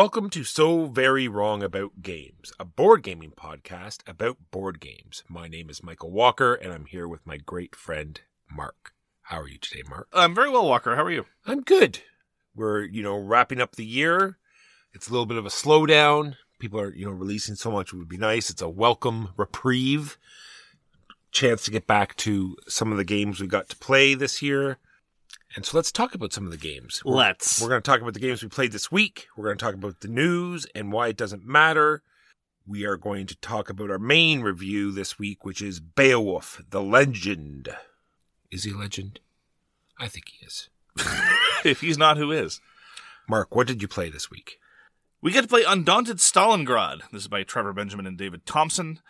Welcome to So Very Wrong About Games, a board gaming podcast about board games. My name is Michael Walker, and I'm here with my great friend, Mark. How are you today, Mark? I'm very well, Walker. How are you? I'm good. We're, you know, wrapping up the year. It's a little bit of a slowdown. People are, you know, releasing so much. It would be nice. It's a welcome reprieve. Chance to get back to some of the games we got to play this year. And so let's talk about some of the games. We're- Let's. We're going to talk about the games we played this week. We're going to talk about the news and why it doesn't matter. We are going to talk about our main review this week, which is Beowulf, the legend. Is he a legend? I think he is. if he's not, who is? Mark, what did you play this week? We get to play Undaunted Stalingrad. This is by Trevor Benjamin and David Thompson.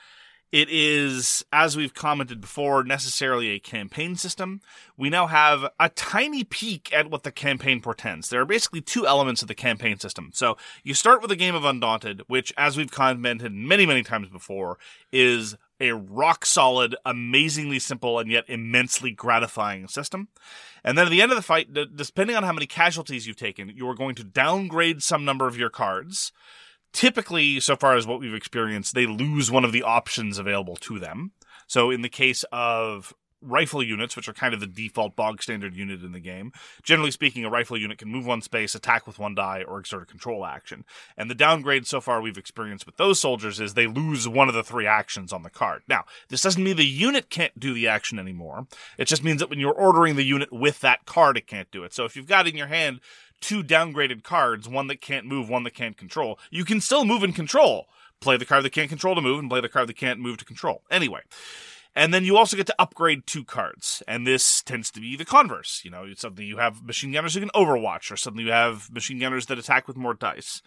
It is, as we've commented before, necessarily a campaign system. We now have a tiny peek at what the campaign portends. There are basically two elements of the campaign system. So you start with a game of Undaunted, which, as we've commented many, many times before, is a rock solid, amazingly simple, and yet immensely gratifying system. And then at the end of the fight, depending on how many casualties you've taken, you are going to downgrade some number of your cards. Typically, so far as what we've experienced, they lose one of the options available to them. So in the case of rifle units, which are kind of the default bog standard unit in the game, generally speaking, a rifle unit can move one space, attack with one die, or exert a control action. And the downgrade so far we've experienced with those soldiers is they lose one of the three actions on the card. Now, this doesn't mean the unit can't do the action anymore. It just means that when you're ordering the unit with that card, it can't do it. So if you've got in your hand two downgraded cards, one that can't move, one that can't control, you can still move and control. Play the card that can't control to move and play the card that can't move to control. Anyway. And then you also get to upgrade two cards. And this tends to be the converse. You know, it's something you have machine gunners who can overwatch, or suddenly you have machine gunners that attack with more dice.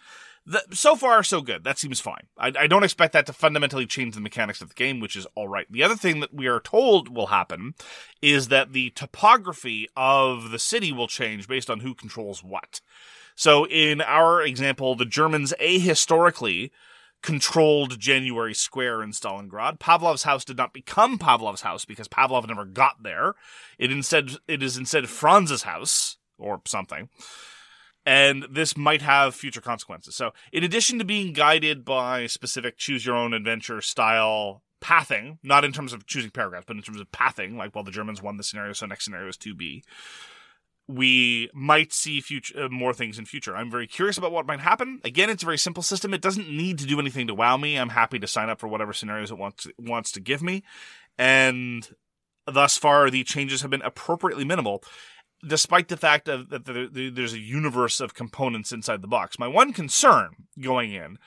The, so far, so good. That seems fine. I, I don't expect that to fundamentally change the mechanics of the game, which is all right. The other thing that we are told will happen is that the topography of the city will change based on who controls what. So, in our example, the Germans ahistorically controlled January Square in Stalingrad. Pavlov's house did not become Pavlov's house because Pavlov never got there. It instead it is instead Franz's house or something. And this might have future consequences. So, in addition to being guided by specific choose your own adventure style pathing, not in terms of choosing paragraphs, but in terms of pathing, like, well, the Germans won the scenario, so next scenario is 2B we might see future uh, more things in future. I'm very curious about what might happen. Again, it's a very simple system. It doesn't need to do anything to wow me. I'm happy to sign up for whatever scenarios it wants wants to give me. And thus far, the changes have been appropriately minimal, despite the fact that there- there- there's a universe of components inside the box. My one concern going in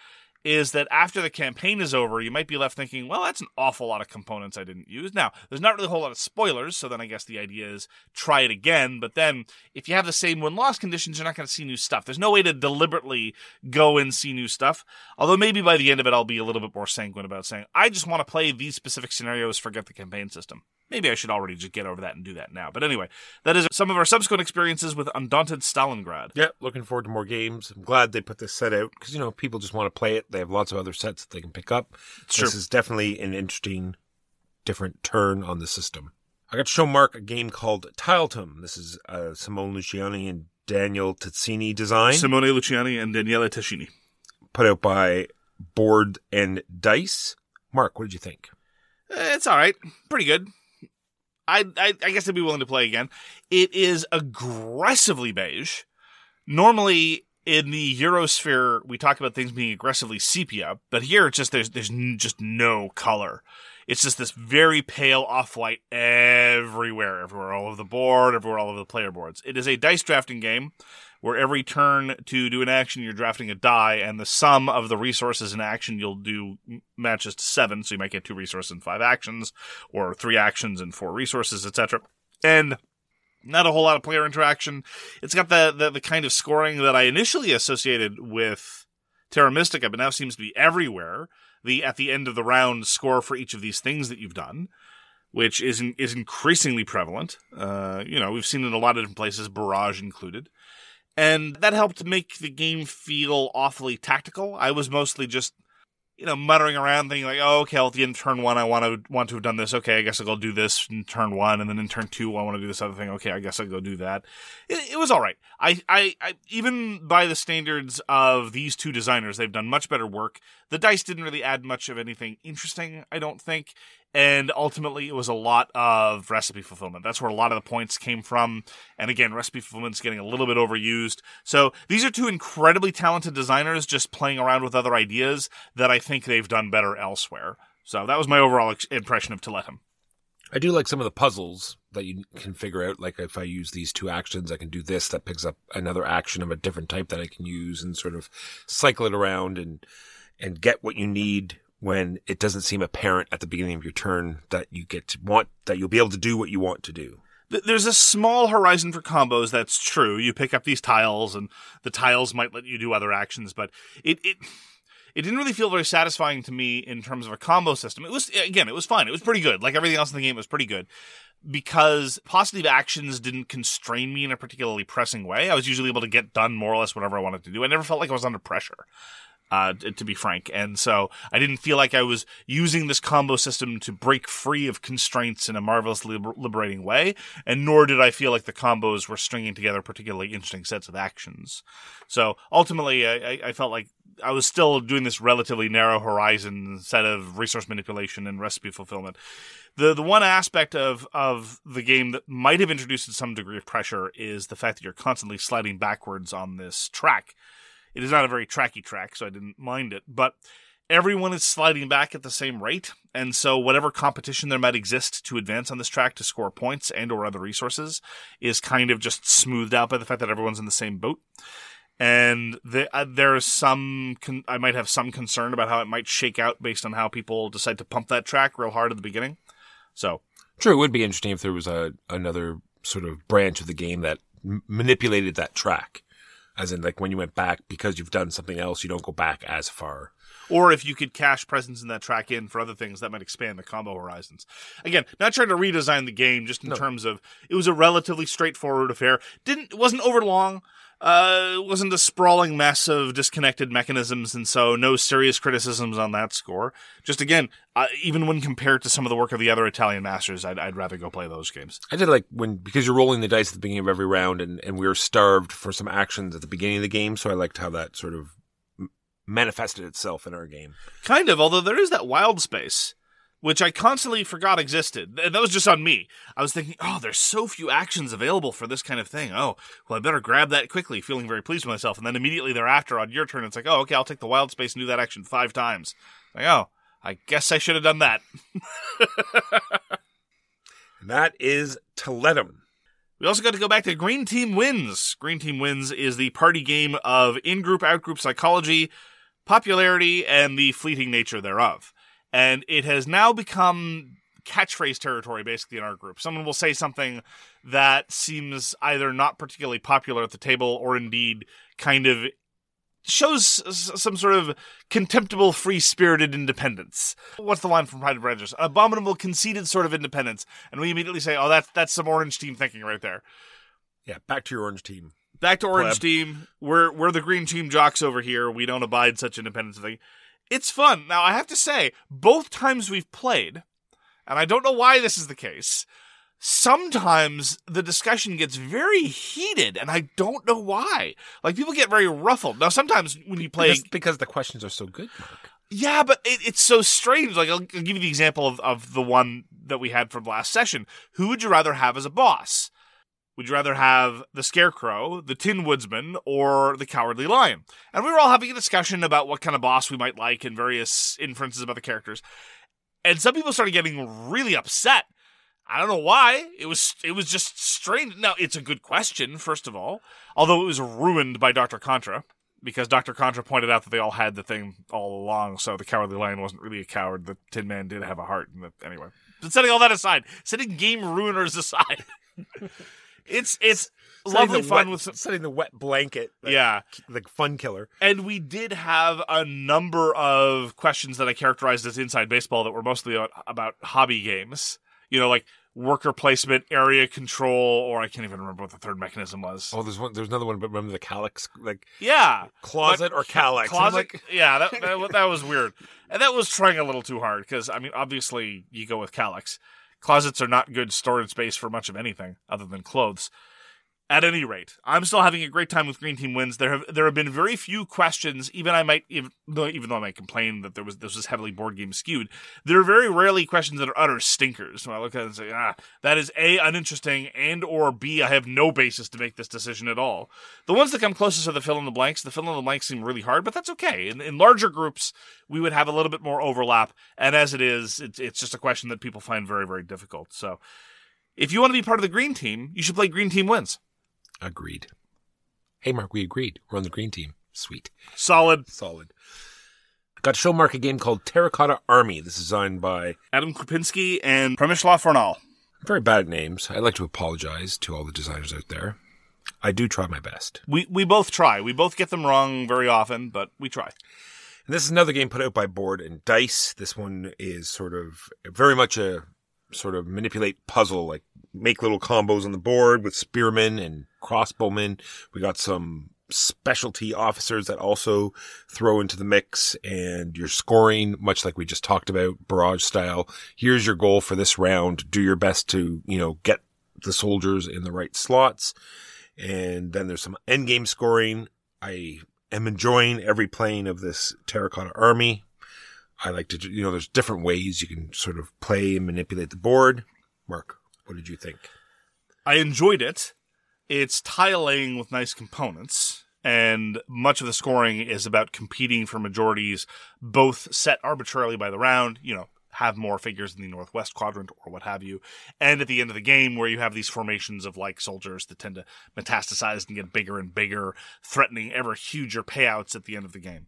is that after the campaign is over, you might be left thinking, well, that's an awful lot of components I didn't use. Now, there's not really a whole lot of spoilers, so then I guess the idea is try it again. But then if you have the same win loss conditions, you're not going to see new stuff. There's no way to deliberately go and see new stuff. Although maybe by the end of it, I'll be a little bit more sanguine about saying, I just want to play these specific scenarios, forget the campaign system. Maybe I should already just get over that and do that now. But anyway, that is some of our subsequent experiences with Undaunted Stalingrad. Yeah, looking forward to more games. I'm glad they put this set out because you know people just want to play it. Have lots of other sets that they can pick up. Sure. This is definitely an interesting, different turn on the system. I got to show Mark a game called Tiletum. This is uh, Simone Luciani and Daniel Tizzini design, Simone Luciani and Daniele Tascini. put out by Board and Dice. Mark, what did you think? Eh, It's all right, pretty good. I, I I guess I'd be willing to play again. It is aggressively beige. Normally in the Eurosphere, we talk about things being aggressively sepia, but here it's just there's there's just no color. It's just this very pale off white everywhere, everywhere, all over the board, everywhere, all over the player boards. It is a dice drafting game where every turn to do an action, you're drafting a die, and the sum of the resources in action you'll do matches to seven. So you might get two resources and five actions, or three actions and four resources, etc. And not a whole lot of player interaction. It's got the, the, the kind of scoring that I initially associated with Terra Mystica, but now seems to be everywhere. The at the end of the round score for each of these things that you've done, which is is increasingly prevalent. Uh, you know, we've seen it in a lot of different places, Barrage included, and that helped make the game feel awfully tactical. I was mostly just you know, muttering around, thinking like, "Oh, okay, at the end turn one, I want to want to have done this. Okay, I guess I'll go do this in turn one, and then in turn two, I want to do this other thing. Okay, I guess I'll go do that." It, it was all right. I, I, I, even by the standards of these two designers, they've done much better work. The dice didn't really add much of anything interesting, I don't think, and ultimately it was a lot of recipe fulfillment. That's where a lot of the points came from. And again, recipe fulfillment's getting a little bit overused. So these are two incredibly talented designers just playing around with other ideas that I think they've done better elsewhere. So that was my overall ex- impression of Tiletum. I do like some of the puzzles that you can figure out. Like if I use these two actions, I can do this. That picks up another action of a different type that I can use and sort of cycle it around and and get what you need when it doesn't seem apparent at the beginning of your turn that you get to want that you'll be able to do what you want to do. There's a small horizon for combos. That's true. You pick up these tiles, and the tiles might let you do other actions, but it it it didn't really feel very satisfying to me in terms of a combo system. It was again, it was fun. It was pretty good. Like everything else in the game, it was pretty good because positive actions didn't constrain me in a particularly pressing way. I was usually able to get done more or less whatever I wanted to do. I never felt like I was under pressure uh, to be frank. And so I didn't feel like I was using this combo system to break free of constraints in a marvelously liber- liberating way, and nor did I feel like the combos were stringing together particularly interesting sets of actions. So ultimately, I- I felt like I was still doing this relatively narrow horizon set of resource manipulation and recipe fulfillment. The the one aspect of of the game that might have introduced some degree of pressure is the fact that you're constantly sliding backwards on this track. It is not a very tracky track, so I didn't mind it. But everyone is sliding back at the same rate, and so whatever competition there might exist to advance on this track to score points and or other resources is kind of just smoothed out by the fact that everyone's in the same boat. And the, uh, there is some, con- I might have some concern about how it might shake out based on how people decide to pump that track real hard at the beginning. So True, it would be interesting if there was a another sort of branch of the game that m- manipulated that track, as in like when you went back because you've done something else, you don't go back as far. or if you could cache presence in that track in for other things that might expand the combo horizons. Again, not trying to redesign the game, just in No. terms of it was a relatively straightforward affair. Didn't it wasn't over long. Uh, it wasn't a sprawling mess of disconnected mechanisms, and so no serious criticisms on that score. Just again, uh, even when compared to some of the work of the other Italian masters, I'd, I'd rather go play those games. I did like when because you're rolling the dice at the beginning of every round, and and we were starved for some actions at the beginning of the game, so I liked how that sort of manifested itself in our game. Kind of, although there is that wild space, which I constantly forgot existed. That was just on me. I was thinking, oh, there's so few actions available for this kind of thing. Oh, well, I better grab that quickly, feeling very pleased with myself. And then immediately thereafter, on your turn, it's like, oh, okay, I'll take the wild space and do that action five times. Like, oh, I guess I should have done that. That is Tiletum. We also got to go back to Green Team Wins. Green Team Wins is the party game of in group, out group psychology, popularity, and the fleeting nature thereof. And it has now become catchphrase territory basically in our group. Someone will say something that seems either not particularly popular at the table or indeed kind of shows some sort of contemptible free spirited independence. What's the line from Pride and Prejudice? Abominable conceited sort of independence. And we immediately say, oh, that's, that's some orange team thinking right there. Yeah, back to your orange team. Back to Orange Pleb. Team. We're we're the green team jocks over here. We don't abide such independence thing. It's fun. Now I have to say, both times we've played, and I don't know why this is the case. Sometimes the discussion gets very heated, and I don't know why. Like people get very ruffled. Now sometimes when you play, Because, because the questions are so good, Mark. yeah, but it, it's so strange. Like I'll, I'll give you the example of, of the one that we had from last session. Who would you rather have as a boss? Would you rather have the Scarecrow, the Tin Woodsman, or the Cowardly Lion? And we were all having a discussion about what kind of boss we might like and various inferences about the characters. and some people started getting really upset. I don't know why. It was it was just strange. Now it's a good question, first of all, although it was ruined by Doctor Contra because Doctor Contra pointed out that they all had the thing all along. So the Cowardly Lion wasn't really a coward. The Tin Man did have a heart. The, anyway, but setting all that aside, setting game ruiners aside, it's it's Setting lovely fun wet, with some, setting the wet blanket. like- yeah. like fun killer. And we did have a number of questions that I characterized as inside baseball that were mostly about, hobby games. You know, like worker placement, area control, or I can't even remember what the third mechanism was. Oh, there's one. There's another one, but remember the calyx, like Yeah, closet or calyx. Closet, like, yeah, that, that that was weird, and that was trying a little too hard because I mean, obviously, you go with calyx. Closets are not good storage space for much of anything other than clothes. At any rate, I'm still having a great time with Green Team wins. There have there have been very few questions. Even I might even though even though I might complain that there was this was heavily board game skewed. There are very rarely questions that are utter stinkers. When I look at it and say, ah, that is a uninteresting, and or b I have no basis to make this decision at all. The ones that come closest are the fill in the blanks. The fill in the blanks seem really hard, but that's okay. In, in larger groups, we would have a little bit more overlap. And as it is, it's, it's just a question that people find very very difficult. So. If you want to be part of the green team, you should play Green Team Wins. Agreed. Hey, Mark, we agreed. We're on the green team. Sweet, Solid. solid. Got to show Mark a game called Terracotta Army. This is designed by Adam Krupinski and Przemysław Fornal. very bad names. I'd like to apologize to all the designers out there. I do try my best. We we both try. We both get them wrong very often, but we try. And this is another game put out by Board and Dice. This one is sort of very much a sort of manipulate puzzle, like make little combos on the board with spearmen and crossbowmen. We got some specialty officers that also throw into the mix and you're scoring much like we just talked about barrage style. Here's your goal for this round. Do your best to, you know, get the soldiers in the right slots. And then there's some end game scoring. I am enjoying every playing of this terracotta army. I like to, you know, there's different ways you can sort of play and manipulate the board. Mark, what did you think? I enjoyed it. It's tile laying with nice components, and much of the scoring is about competing for majorities, both set arbitrarily by the round, you know, have more figures in the northwest quadrant or what have you, and at the end of the game where you have these formations of like soldiers that tend to metastasize and get bigger and bigger, threatening ever huger payouts at the end of the game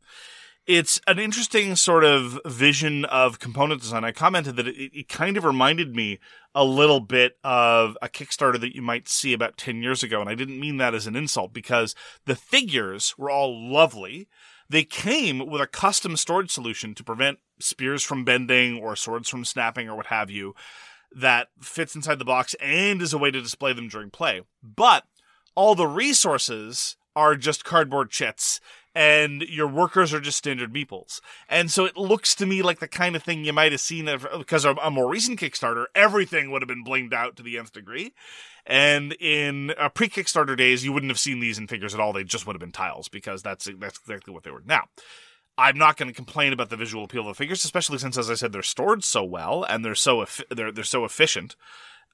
it's an interesting sort of vision of component design. I commented that it, it kind of reminded me a little bit of a Kickstarter that you might see about 10 years ago. And I didn't mean that as an insult because the figures were all lovely. They came with a custom storage solution to prevent spears from bending or swords from snapping or what have you that fits inside the box and is a way to display them during play. But all the resources are just cardboard chits and your workers are just standard meeples. And so it looks to me like the kind of thing you might have seen if, because of a more recent Kickstarter, everything would have been blinged out to the nth degree. And in uh, pre Kickstarter days, you wouldn't have seen these in figures at all. They just would have been tiles because that's that's exactly what they were. Now, I'm not going to complain about the visual appeal of the figures, especially since, as I said, they're stored so well and they're so effi- they're they're so efficient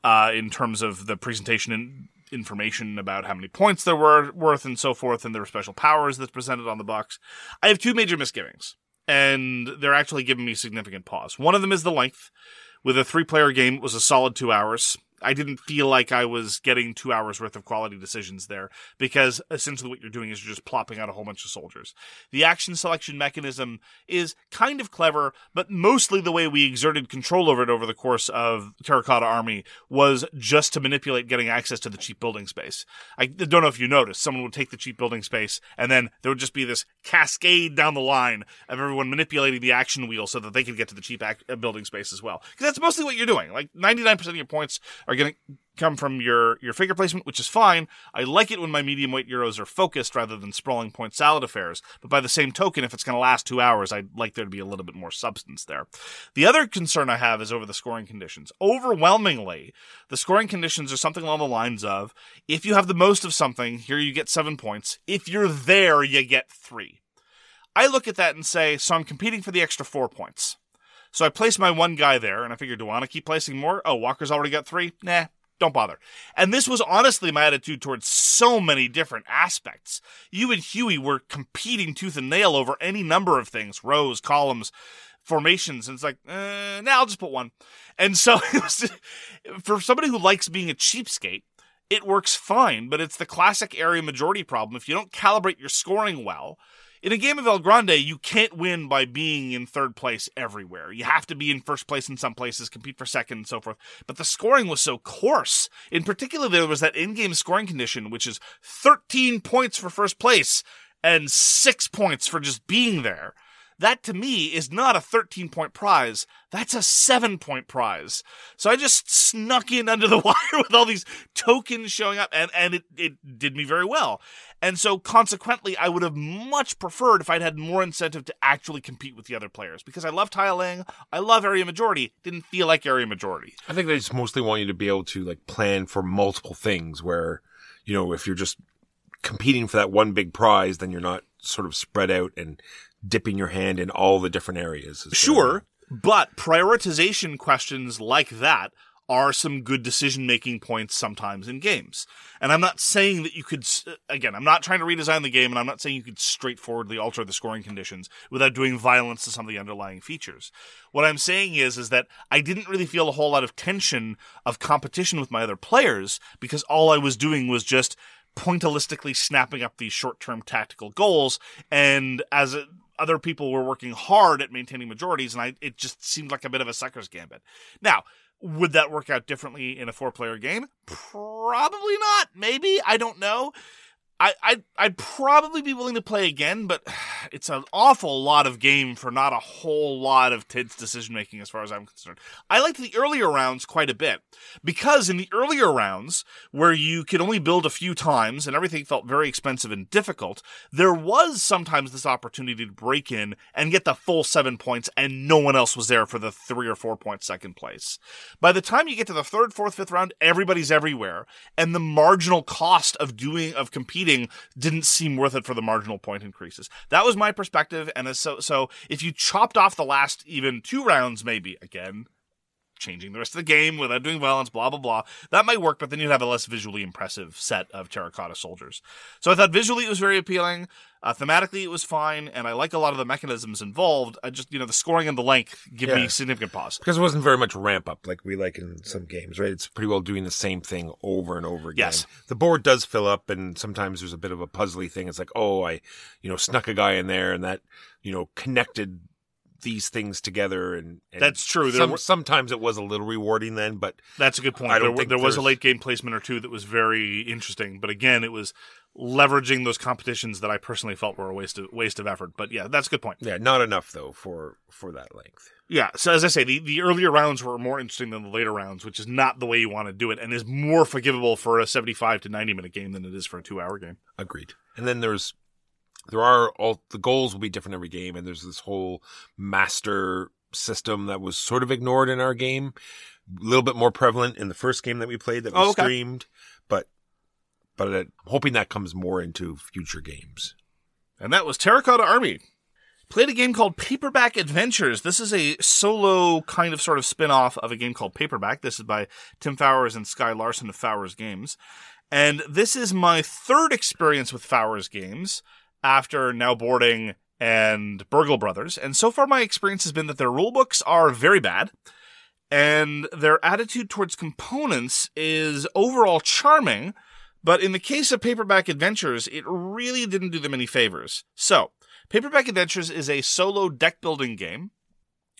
uh, in terms of the presentation and information about how many points there were worth and so forth, and their special powers that's presented on the box. I have two major misgivings, and they're actually giving me significant pause. One of them is the length. With a three-player game, it was a solid two hours. I didn't feel like I was getting two hours worth of quality decisions there because essentially what you're doing is you're just plopping out a whole bunch of soldiers. The action selection mechanism is kind of clever, but mostly the way we exerted control over it over the course of Terracotta Army was just to manipulate getting access to the cheap building space. I don't know if you noticed, someone would take the cheap building space and then there would just be this cascade down the line of everyone manipulating the action wheel so that they could get to the cheap ac- building space as well. Because that's mostly what you're doing. Like 99% of your points are going to come from your your figure placement, which is fine. I like it when my medium weight euros are focused rather than sprawling point salad affairs. But by the same token, if it's going to last two hours, I'd like there to be a little bit more substance there. The other concern I have is over the scoring conditions. Overwhelmingly, the scoring conditions are something along the lines of if you have the most of something, here you get seven points. If you're there, you get three. I look at that and say, so I'm competing for the extra four points. So I placed my one guy there, and I figured, do I want to keep placing more? Oh, Walker's already got three? Nah, don't bother. And this was honestly my attitude towards so many different aspects. You and Huey were competing tooth and nail over any number of things rows, columns, formations, and it's like, uh, now I'll just put one. And so for somebody who likes being a cheapskate, it works fine, but it's the classic area majority problem. If you don't calibrate your scoring well, in a game of El Grande, you can't win by being in third place everywhere. You have to be in first place in some places, compete for second, and so forth. But the scoring was so coarse. In particular, there was that in game scoring condition, which is 13 points for first place and six points for just being there. That to me is not a 13 point prize. That's a seven point prize. So I just snuck in under the wire with all these tokens showing up and, and it, it did me very well. And so consequently, I would have much preferred if I'd had more incentive to actually compete with the other players because I love tiling. I love area majority. Didn't feel like area majority. I think they just mostly want you to be able to like plan for multiple things where, you know, if you're just competing for that one big prize, then you're not sort of spread out and dipping your hand in all the different areas. is I mean. Sure, but prioritization questions like that are some good decision making points sometimes in games. And I'm not saying that you could, again, I'm not trying to redesign the game and I'm not saying you could straightforwardly alter the scoring conditions without doing violence to some of the underlying features. What I'm saying is, is that I didn't really feel a whole lot of tension of competition with my other players because all I was doing was just pointillistically snapping up these short-term tactical goals and as a, other people were working hard at maintaining majorities and I it just seemed like a bit of a sucker's gambit. Now, would that work out differently in a four-player game? Probably not. Maybe, I don't know. I, I I'd probably be willing to play again, but it's an awful lot of game for not a whole lot of Tid's decision making as far as I'm concerned. I liked the earlier rounds quite a bit because in the earlier rounds where you could only build a few times and everything felt very expensive and difficult, there was sometimes this opportunity to break in and get the full seven points and no one else was there for the three or four point second place. By the time you get to the third, fourth, fifth round, everybody's everywhere and the marginal cost of doing, of competing didn't seem worth it for the marginal point increases. That was my perspective. And so, so if you chopped off the last even two rounds, maybe again, changing the rest of the game without doing violence, blah, blah, blah. That might work, but then you'd have a less visually impressive set of terracotta soldiers. So I thought visually it was very appealing. Uh, thematically it was fine, and I like a lot of the mechanisms involved. I just, you know, the scoring and the length give me significant pause. Because it wasn't very much ramp up like we like in some games, right? It's pretty well doing the same thing over and over again. Yes. The board does fill up and sometimes there's a bit of a puzzly thing. It's like, oh, I, you know, snuck a guy in there and that, you know, connected these things together and, and That's true. There Some, were- sometimes it was a little rewarding then, but That's a good point. I don't there, think there was a late game placement or two that was very interesting, but again, it was leveraging those competitions that I personally felt were a waste of waste of effort. But yeah, that's a good point. yeah, not enough though for, for that length. Yeah. So as I say, the, the earlier rounds were more interesting than the later rounds, which is not the way you want to do it, and is more forgivable for a seventy-five to ninety minute game than it is for a two-hour game. Agreed. And then there's there are all the goals will be different every game, and there's this whole master system that was sort of ignored in our game, a little bit more prevalent in the first game that we played that we Oh, okay. streamed, but but I'm hoping that comes more into future games. And that was Terracotta Army. Played a game called Paperback Adventures. This is a solo kind of sort of spin off of a game called Paperback. This is by Tim Fowers and Sky Larson of Fowers Games. And this is my third experience with Fowers Games after Now Boarding and Burgle Brothers. And so far, my experience has been that their rulebooks are very bad. And their attitude towards components is overall charming, but in the case of Paperback Adventures, it really didn't do them any favors. So, Paperback Adventures is a solo deck building game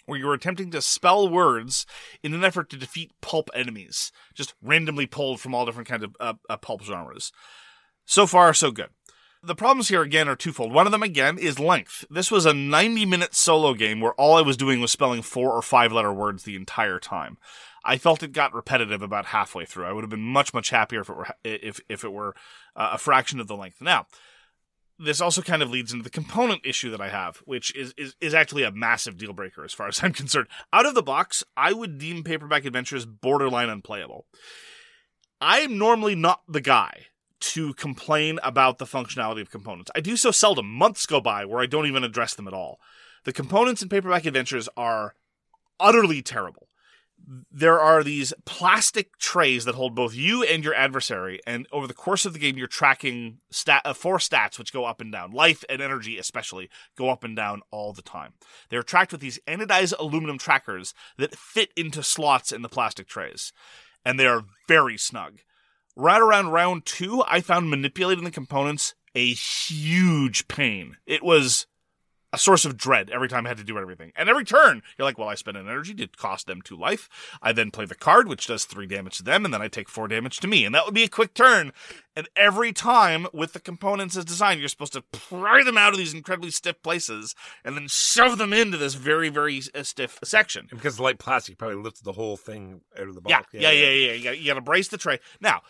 where you're attempting to spell words in an effort to defeat pulp enemies, just randomly pulled from all different kinds of uh, uh, pulp genres. So far, so good. The problems here again are twofold. One of them again is length. This was a 90 minute solo game where all I was doing was spelling four or five letter words the entire time. I felt it got repetitive about halfway through. I would have been much much happier if it were if if it were uh, a fraction of the length. Now, this also kind of leads into the component issue that I have, which is, is, is actually a massive deal breaker as far as I'm concerned. Out of the box, I would deem Paperback Adventures borderline unplayable. I am normally not the guy to complain about the functionality of components. I do so seldom. Months go by where I don't even address them at all. The components in Paperback Adventures are utterly terrible. there are these plastic trays that hold both you and your adversary, and over the course of the game, you're tracking stat uh, four stats which go up and down. Life and energy, especially, go up and down all the time. They're tracked with these anodized aluminum trackers that fit into slots in the plastic trays, and they are very snug. Right around round two, I found manipulating the components a huge pain. It was a source of dread every time I had to do everything. And every turn, you're like, well, I spent an energy to cost them two life. I then play the card, which does three damage to them, and then I take four damage to me. And that would be a quick turn. And every time with the components as designed, you're supposed to pry them out of these incredibly stiff places and then shove them into this very, very uh, stiff section. And because the light plastic probably lifted the whole thing out of the Yeah, box. yeah, yeah, yeah. You gotta, you gotta brace the tray. Now,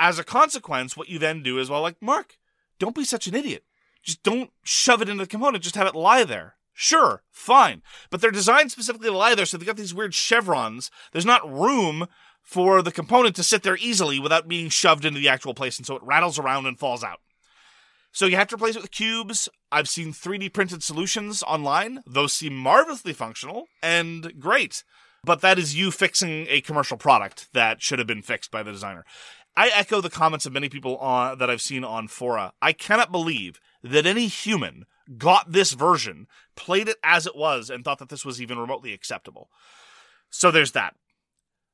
as a consequence, what you then do is, well, like, Mark, don't be such an idiot. Just don't shove it into the component, just have it lie there. Sure, fine. But they're designed specifically to lie there, so they've got these weird chevrons. There's not room for the component to sit there easily without being shoved into the actual place, and so it rattles around and falls out. So you have to replace it with cubes. I've seen 3D printed solutions online. Those seem marvelously functional and great. But that is you fixing a commercial product that should have been fixed by the designer. I echo the comments of many people on, that I've seen on fora. I cannot believe that any human got this version, played it as it was, and thought that this was even remotely acceptable. So there's that.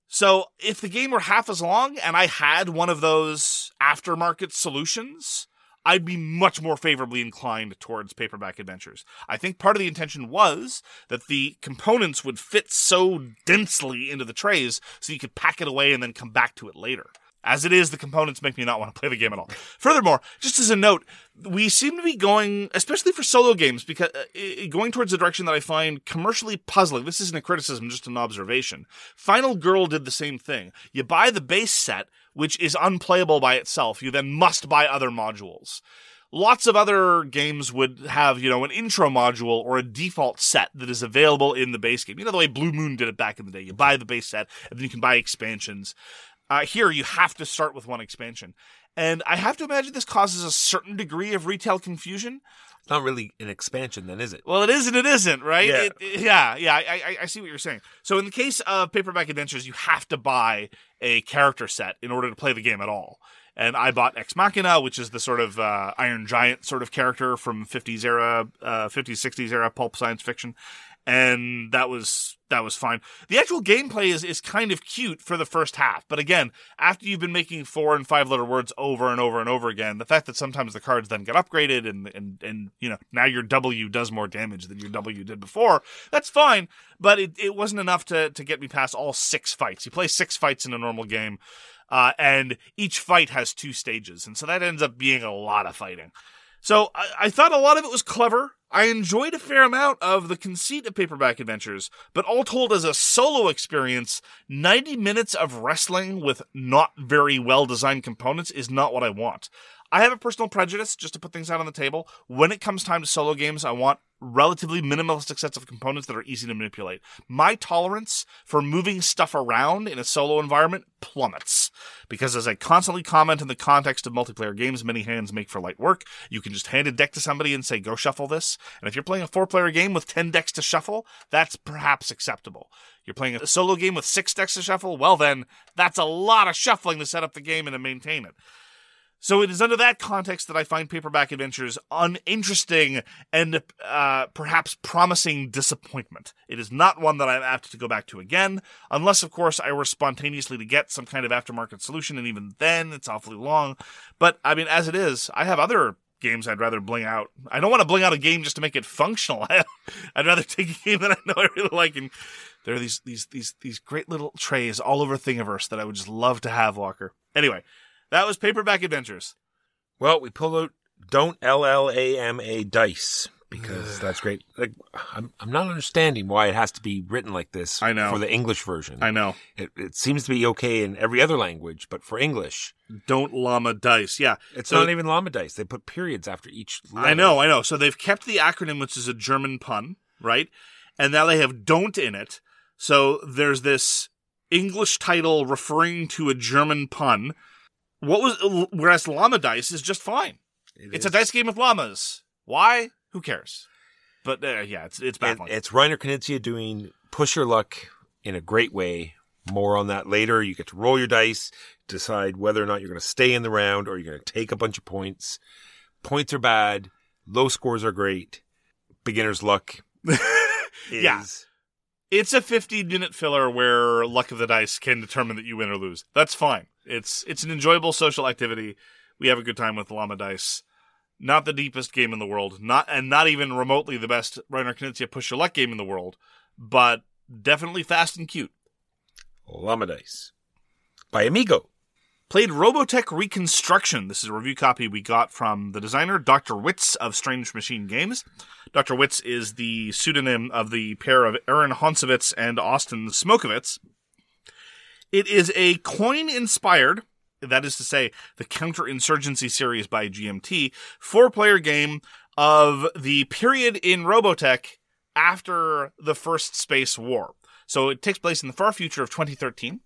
So if the game were half as long and I had one of those aftermarket solutions, I'd be much more favorably inclined towards paperback adventures. I think part of the intention was that the components would fit so densely into the trays so you could pack it away and then come back to it later. As it is, the components make me not want to play the game at all. Furthermore, just as a note, we seem to be going, especially for solo games, because uh, going towards the direction that I find commercially puzzling. This isn't a criticism, just an observation. Final Girl did the same thing. You buy the base set, which is unplayable by itself. You then must buy other modules. Lots of other games would have, you know, an intro module or a default set that is available in the base game. You know, the way Blue Moon did it back in the day. You buy the base set and then you can buy expansions. Uh, here, you have to start with one expansion. And I have to imagine this causes a certain degree of retail confusion. It's not really an expansion, then, is it? Well, it is and it isn't, right? Yeah. It- it- yeah, yeah. I, I, I see what you're saying. So, in the case of paperback adventures, you have to buy a character set in order to play the game at all. And I bought Ex Machina, which is the sort of uh, Iron Giant sort of character from 50s era, uh, 50s 60s era pulp science fiction, and that was that was fine. The actual gameplay is is kind of cute for the first half, but again, after you've been making four and five letter words over and over and over again, the fact that sometimes the cards then get upgraded and and and you know now your W does more damage than your W did before, that's fine. But it, it wasn't enough to to get me past all six fights. You play six fights in a normal game, uh, and each fight has two stages, and so that ends up being a lot of fighting. So I, I thought a lot of it was clever. I enjoyed a fair amount of the conceit of paperback adventures, but all told, as a solo experience, 90 minutes of wrestling with not very well designed components is not what I want. I have a personal prejudice, just to put things out on the table. When it comes time to solo games, I want relatively minimalistic sets of components that are easy to manipulate. My tolerance for moving stuff around in a solo environment plummets. Because as I constantly comment in the context of multiplayer games, many hands make for light work. You can just hand a deck to somebody and say, go shuffle this. And if you're playing a four player game with 10 decks to shuffle, that's perhaps acceptable. You're playing a solo game with six decks to shuffle, well then, that's a lot of shuffling to set up the game and to maintain it. So it is under that context that I find paperback adventures uninteresting and uh, perhaps promising disappointment. It is not one that I'm apt to go back to again, unless, of course, I were spontaneously to get some kind of aftermarket solution, and even then, it's awfully long. But I mean, as it is, I have other games I'd rather bling out. I don't want to bling out a game just to make it functional. I'd rather take a game that I know I really like and there are these these these these great little trays all over Thingiverse that I would just love to have, Walker. Anyway, that was Paperback Adventures. Well, we pulled out don't L L A M A dice because that's great. Like, I'm I'm not understanding why it has to be written like this. I know. for the English version. I know. It, it seems to be okay in every other language, but for English, Don't llama dice. Yeah. it's So- not even llama dice. They put periods after each. Letter. I know, I know. So they've kept the acronym, which is a German pun, right? And now they have don't in it. So there's this English title referring to a German pun. What was, whereas llama dice is just fine. It It's is. a dice game with llamas. Why? Who cares? But uh, yeah, it's it's It- it's Reiner Knizia doing push your luck in a great way More on that later. You get to roll your dice, decide whether or not you're going to stay in the round or you're going to take a bunch of points. Points are bad. Low scores are great. Beginner's luck is Yeah. It's a 15 minute filler where luck of the dice can determine that you win or lose. That's fine. It's it's an enjoyable social activity. We have a good time with Llama Dice. Not the deepest game in the world, not and not even remotely the best Reiner Knizia push your luck game in the world, but definitely fast and cute. Llama Dice by Amigo. Played Robotech Reconstruction. This is a review copy we got from the designer, Dr. Witz of Strange Machine Games. Dr. Witz is the pseudonym of the pair of Aaron Honsowetz and Austin Smokowicz. It is a coin inspired, that is to say, the counterinsurgency series by GMT, four player game of the period in Robotech after the first space war. So it takes place in the far future of 2013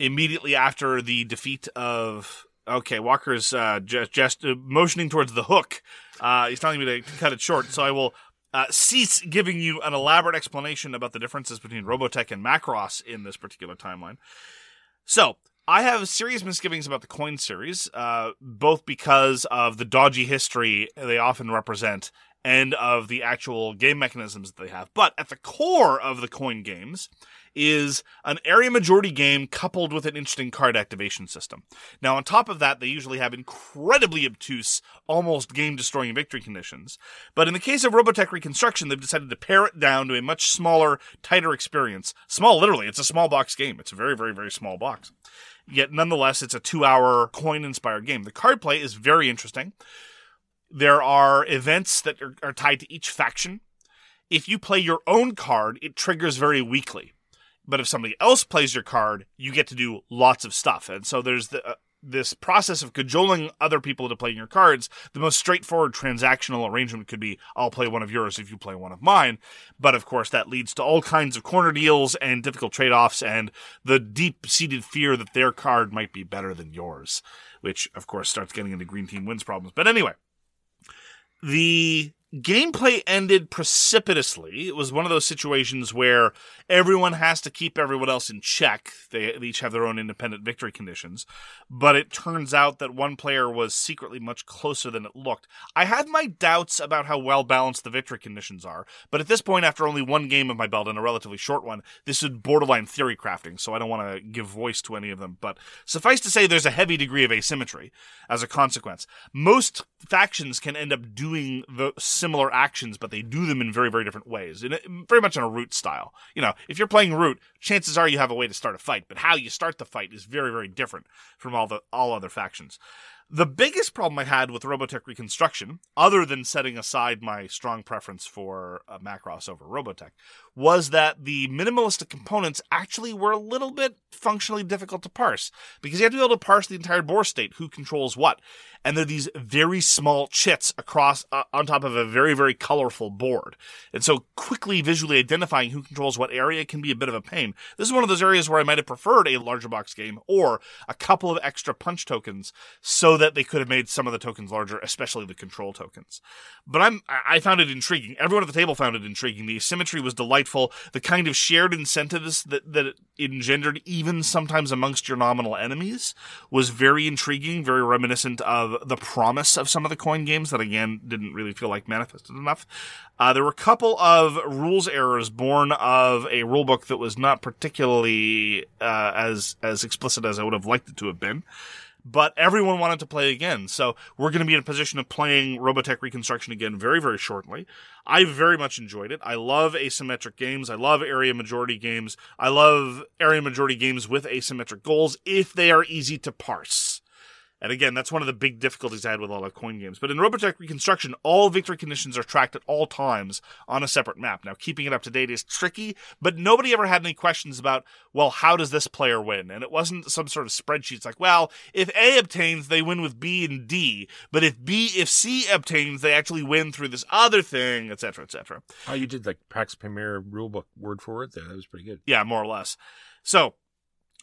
immediately after the defeat of okay walker's uh, just, just uh, motioning towards the hook uh, he's telling me to cut it short so i will uh, cease giving you an elaborate explanation about the differences between robotech and macross in this particular timeline so I have serious misgivings about the coin series, uh, both because of the dodgy history they often represent and of the actual game mechanisms that they have. But at the core of the coin games is an area majority game coupled with an interesting card activation system. Now, on top of that, they usually have incredibly obtuse, almost game destroying victory conditions. But in the case of Robotech Reconstruction, they've decided to pare it down to a much smaller, tighter experience. Small, literally, it's a small box game. It's a very, very, very small box. Yet, nonetheless, it's a two hour coin inspired game. The card play is very interesting. There are events that are, are tied to each faction. If you play your own card, it triggers very weakly. But if somebody else plays your card, you get to do lots of stuff. And so there's the, uh, this process of cajoling other people to play your cards. The most straightforward transactional arrangement could be I'll play one of yours if you play one of mine. But of course, that leads to all kinds of corner deals and difficult trade offs and the deep seated fear that their card might be better than yours, which of course starts getting into green team wins problems. But anyway, the gameplay ended precipitously. It was one of those situations where everyone has to keep everyone else in check. They each have their own independent victory conditions. But it turns out that one player was secretly much closer than it looked. I had my doubts about how well balanced the victory conditions are, but at this point, after only one game of my belt and a relatively short one, this is borderline theory crafting, so I don't want to give voice to any of them. But suffice to say, there's a heavy degree of asymmetry as a consequence. Most factions can end up doing the similar actions, but they do them in very, very different ways. In a, very much in a root style. You know, if you're playing root, chances are you have a way to start a fight, but how you start the fight is very, very different from all the all other factions. The biggest problem I had with Robotech Reconstruction, other than setting aside my strong preference for uh, Macross over Robotech, was that the minimalistic components actually were a little bit functionally difficult to parse because you have to be able to parse the entire board state, who controls what, and they're these very small chits across uh, on top of a very very colorful board, and so quickly visually identifying who controls what area can be a bit of a pain. This is one of those areas where I might have preferred a larger box game or a couple of extra punch tokens so that they could have made some of the tokens larger, especially the control tokens. But I'm I found it intriguing. Everyone at the table found it intriguing. The asymmetry was delightful. The kind of shared incentives that that it engendered, even sometimes amongst your nominal enemies, was very intriguing. Very reminiscent of the promise of some of the coin games that again didn't really feel like manifested enough. Uh, there were a couple of rules errors born of a rulebook that was not particularly uh, as as explicit as I would have liked it to have been but everyone wanted to play again. So we're going to be in a position of playing Robotech Reconstruction again very, very shortly. I very much enjoyed it. I love asymmetric games. I love area majority games. I love area majority games with asymmetric goals if they are easy to parse. And again, that's one of the big difficulties I had with a lot of coin games. But in Robotech Reconstruction, all victory conditions are tracked at all times on a separate map. Now, keeping it up to date is tricky, but nobody ever had any questions about, well, how does this player win? And it wasn't some sort of spreadsheet. It's like, well, if A obtains, they win with B and D. But if B, if C obtains, they actually win through this other thing, etc., etc. Oh, you did like Pax Pamir rulebook word for word there. That was pretty good. Yeah, more or less. So,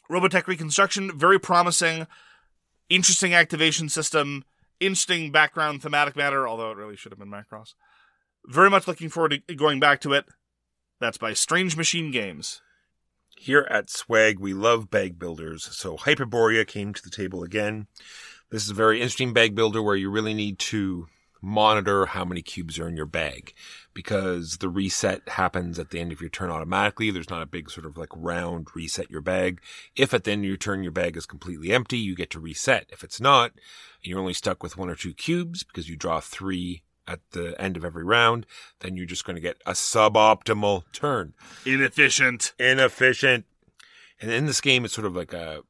Robotech Reconstruction, very promising, interesting activation system, interesting background thematic matter, although it really should have been Macross. Very much looking forward to going back to it. That's by Strange Machine Games. Here at Swag, we love bag builders, so Hyperborea came to the table again. This is a very interesting bag builder where you really need to monitor how many cubes are in your bag because the reset happens at the end of your turn automatically. There's not a big sort of like round reset your bag. If at the end of your turn your bag is completely empty, you get to reset. If it's not, and you're only stuck with one or two cubes because you draw three at the end of every round, then you're just going to get a suboptimal turn. Inefficient. Inefficient. And in this game, it's sort of like a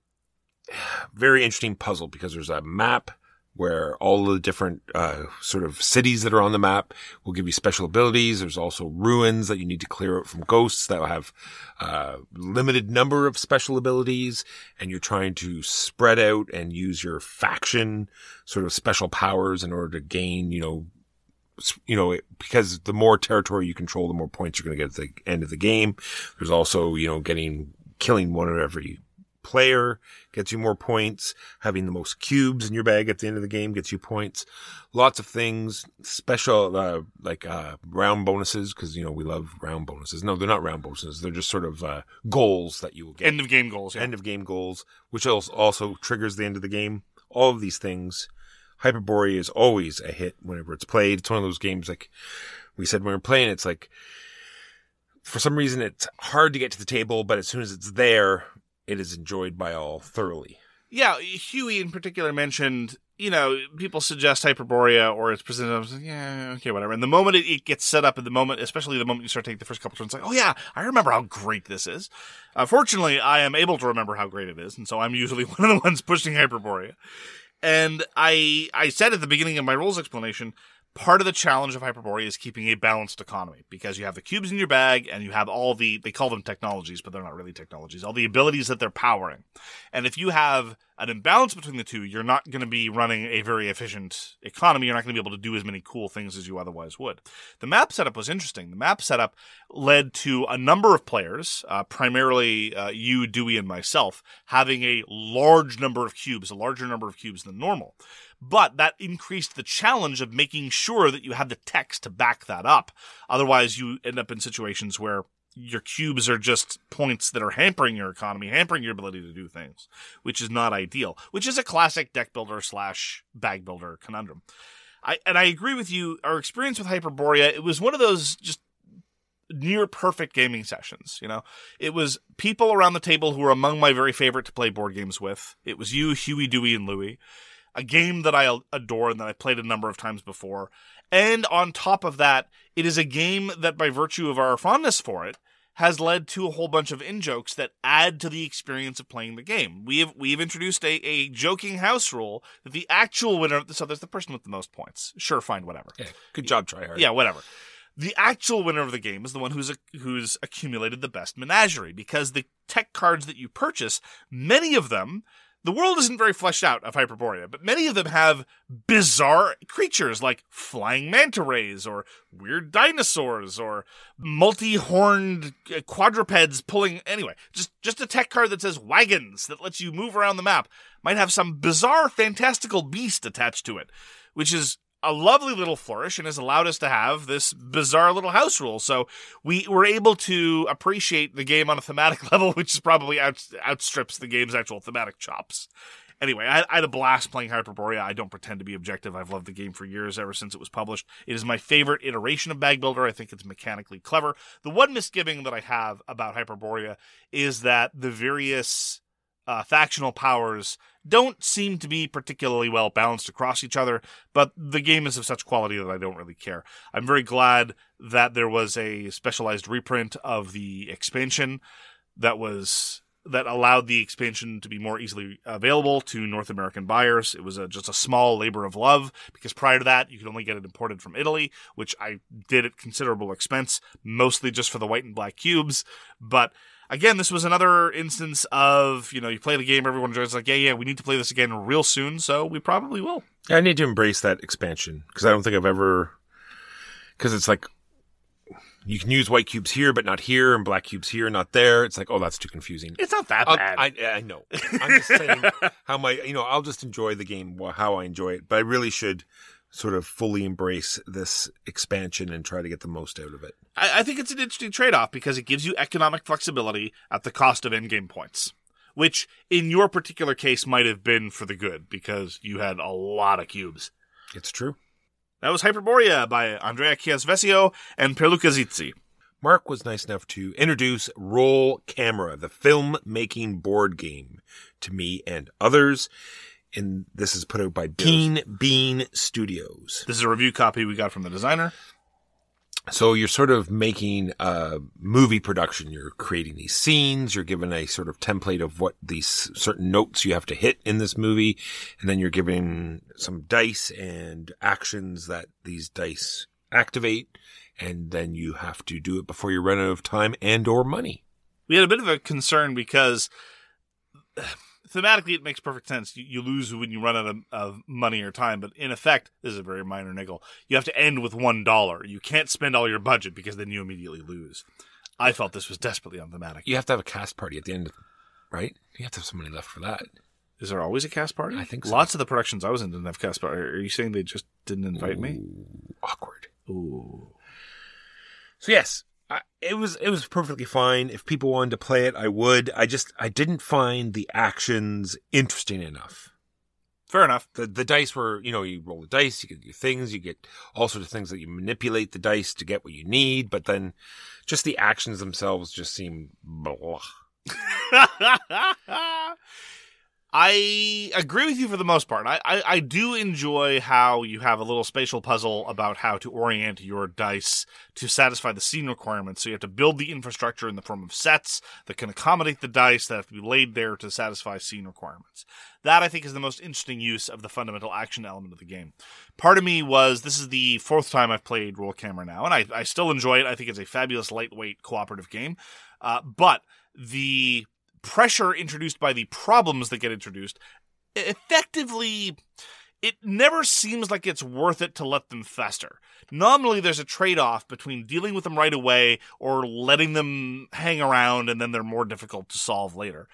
very interesting puzzle because there's a map where all the different uh, sort of cities that are on the map will give you special abilities. There's also ruins that you need to clear out from ghosts that will have uh, limited number of special abilities, and you're trying to spread out and use your faction sort of special powers in order to gain, you know, you know, because the more territory you control, the more points you're going to get at the end of the game. There's also, you know, getting killing one of every player gets you more points. Having the most cubes in your bag at the end of the game gets you points. Lots of things, special, uh, like, uh, round bonuses, cause, you know, we love round bonuses. No, they're not round bonuses. They're just sort of, uh, goals that you will get. End of game goals. Yeah. End of game goals, which also also triggers the end of the game. All of these things. Hyperborea is always a hit whenever it's played. It's one of those games like we said when we were playing, it's like, for some reason, it's hard to get to the table, but as soon as it's there, it is enjoyed by all thoroughly. Yeah, Huey in particular mentioned, you know, people suggest Hyperborea or it's presented. Like, yeah, okay, whatever. And the moment it, it gets set up, at the moment, especially the moment you start taking the first couple turns, like, oh yeah, I remember how great this is. Uh, fortunately, I am able to remember how great it is, and so I'm usually one of the ones pushing Hyperborea. And I, I said at the beginning of my rules explanation, part of the challenge of Hyperborea is keeping a balanced economy because you have the cubes in your bag and you have all the, they call them technologies, but they're not really technologies, all the abilities that they're powering. And if you have an imbalance between the two, you're not going to be running a very efficient economy. You're not going to be able to do as many cool things as you otherwise would. The map setup was interesting. The map setup led to a number of players, uh, primarily uh, you, Dewey, and myself, having a large number of cubes, a larger number of cubes than normal. But that increased the challenge of making sure that you had the text to back that up. Otherwise, you end up in situations where your cubes are just points that are hampering your economy, hampering your ability to do things, which is not ideal, which is a classic deck builder slash bag builder conundrum. I, and I agree with you. Our experience with Hyperborea, it was one of those just near perfect gaming sessions. You know, it was people around the table who were among my very favorite to play board games with. It was you, Huey, Dewey, and Louie. A game that I adore and that I played a number of times before. And on top of that, it is a game that, by virtue of our fondness for it, has led to a whole bunch of in jokes that add to the experience of playing the game. We have we have introduced a, a joking house rule that the actual winner. So there's the person with the most points. Sure, fine, whatever. Yeah, good job, try hard. Yeah, whatever. The actual winner of the game is the one who's who's accumulated the best menagerie because the tech cards that you purchase, many of them, the world isn't very fleshed out of Hyperborea, but many of them have bizarre creatures like flying manta rays or weird dinosaurs or multi-horned uh, quadrupeds pulling anyway just just a tech card that says wagons that lets you move around the map might have some bizarre fantastical beast attached to it which is a lovely little flourish and has allowed us to have this bizarre little house rule. So we were able to appreciate the game on a thematic level, which is probably out, outstrips the game's actual thematic chops. Anyway, I, I had a blast playing Hyperborea. I don't pretend to be objective. I've loved the game for years, ever since it was published. It is my favorite iteration of Bag Builder. I think it's mechanically clever. The one misgiving that I have about Hyperborea is that the various uh, factional powers don't seem to be particularly well balanced across each other, but the game is of such quality that I don't really care. I'm very glad that there was a specialized reprint of the expansion that was that allowed the expansion to be more easily available to North American buyers. It was a, just a small labor of love because prior to that, you could only get it imported from Italy, which I did at considerable expense, mostly just for the white and black cubes. But again, this was another instance of, you know, you play the game, everyone enjoys like, yeah, yeah, we need to play this again real soon, so we probably will. I need to embrace that expansion because I don't think I've ever, because it's like, you can use white cubes here, but not here, and black cubes here, not there. It's like, oh, that's too confusing. It's not that I'll- bad. I, I know. I'm just saying how my, you know, I'll just enjoy the game how I enjoy it, but I really should sort of fully embrace this expansion and try to get the most out of it. I, I think it's an interesting trade off because it gives you economic flexibility at the cost of endgame points, which in your particular case might have been for the good because you had a lot of cubes. It's true. That was Hyperborea by Andrea Chiarvesio and Pierluca Zizzi. Mark was nice enough to introduce Roll Camera, the film-making board game, to me and others. And this is put out by Keen Bean Studios. This is a review copy we got from the designer. So you're sort of making a movie production. You're creating these scenes. You're given a sort of template of what these certain notes you have to hit in this movie. And then you're given some dice and actions that these dice activate. And then you have to do it before you run out of time and or money. We had a bit of a concern because thematically it makes perfect sense. You, you lose when you run out of, of money or time, but in effect, this is a very minor nickel. You have to end with one dollar. You can't spend all your budget because then you immediately lose. I felt this was desperately unthematic. You have to have a cast party at the end, right? You have to have some money left for that. Is there always a cast party? I think so. Lots of the productions I was in didn't have cast party. Are you saying they just didn't invite me? Awkward. Ooh. So yes, I, it was it was perfectly fine. If people wanted to play it, I would. I just I didn't find the actions interesting enough. Fair enough. The the dice were, you know, you roll the dice, you get your things, you get all sorts of things that you manipulate the dice to get what you need, but then just the actions themselves just seem blah. I agree with you for the most part. I, I, I do enjoy how you have a little spatial puzzle about how to orient your dice to satisfy the scene requirements. So you have to build the infrastructure in the form of sets that can accommodate the dice that have to be laid there to satisfy scene requirements. That I think is the most interesting use of the fundamental action element of the game. Part of me was this is the fourth time I've played Roll Camera now, and I, I still enjoy it. I think it's a fabulous lightweight cooperative game. Uh, but the pressure introduced by the problems that get introduced effectively it never seems like it's worth it to let them fester. Normally, there's a trade off between dealing with them right away or letting them hang around and then they're more difficult to solve later.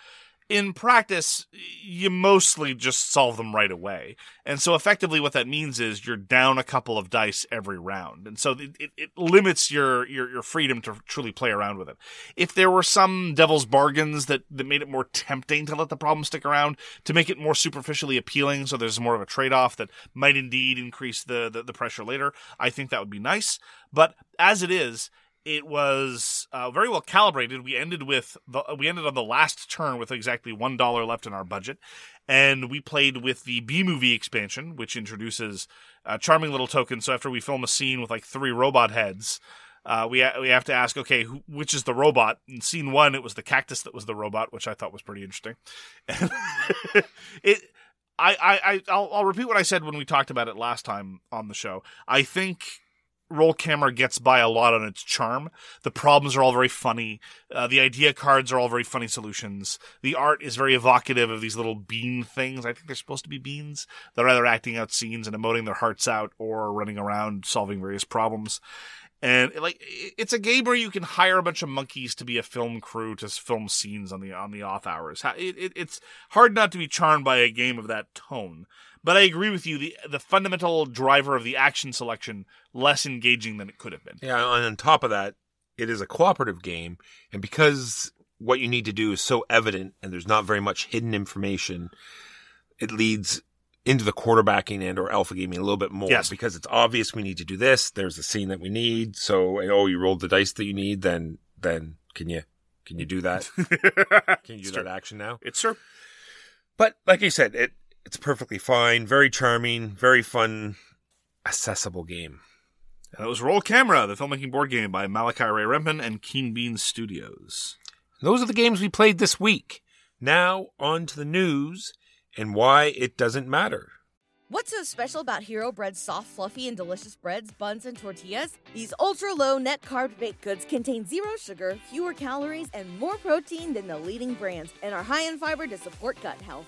In practice, you mostly just solve them right away. And so, effectively, what that means is you're down a couple of dice every round. And so, it, it, it limits your, your, your freedom to truly play around with it. If there were some devil's bargains that, that made it more tempting to let the problem stick around, to make it more superficially appealing, so there's more of a trade off that might indeed increase the, the, the pressure later, I think that would be nice. But as it is, it was uh, very well calibrated. We ended with the, we ended on the last turn with exactly one dollar left in our budget, and we played with the B movie expansion, which introduces a charming little token. So after we film a scene with like three robot heads, uh, we ha- we have to ask, okay, which is the robot? In scene one, it was the cactus that was the robot, which I thought was pretty interesting. it. I, I, I I'll, I'll repeat what I said when we talked about it last time on the show. I think roll camera gets by a lot on its charm. The problems are all very funny. Uh, the idea cards are all very funny solutions. The art is very evocative of these little bean things. I think they're supposed to be beans. They're either acting out scenes and emoting their hearts out or running around solving various problems. And like it's a game where you can hire a bunch of monkeys to be a film crew to film scenes on the on the off hours. It, it, it's hard not to be charmed by a game of that tone. But I agree with you. The the fundamental driver of the action selection less engaging than it could have been. Yeah, and on top of that, it is a cooperative game, and because what you need to do is so evident and there's not very much hidden information, it leads into the quarterbacking and or alpha gaming a little bit more Yes. because it's obvious we need to do this. There's a scene that we need. So, oh, you rolled the dice that you need. Then, then can you, can you do that? Can you do that action now? It's true. But like I said, it, it's perfectly fine. Very charming, very fun, accessible game. And it was Roll Camera, the filmmaking board game by Malachi Ray Rempen and Keen Bean Studios. Those are the games we played this week. Now on to the news and why it doesn't matter. What's so special about Hero Bread's soft, fluffy, and delicious breads, buns, and tortillas? These ultra low net carb baked goods contain zero sugar, fewer calories, and more protein than the leading brands, and are high in fiber to support gut health.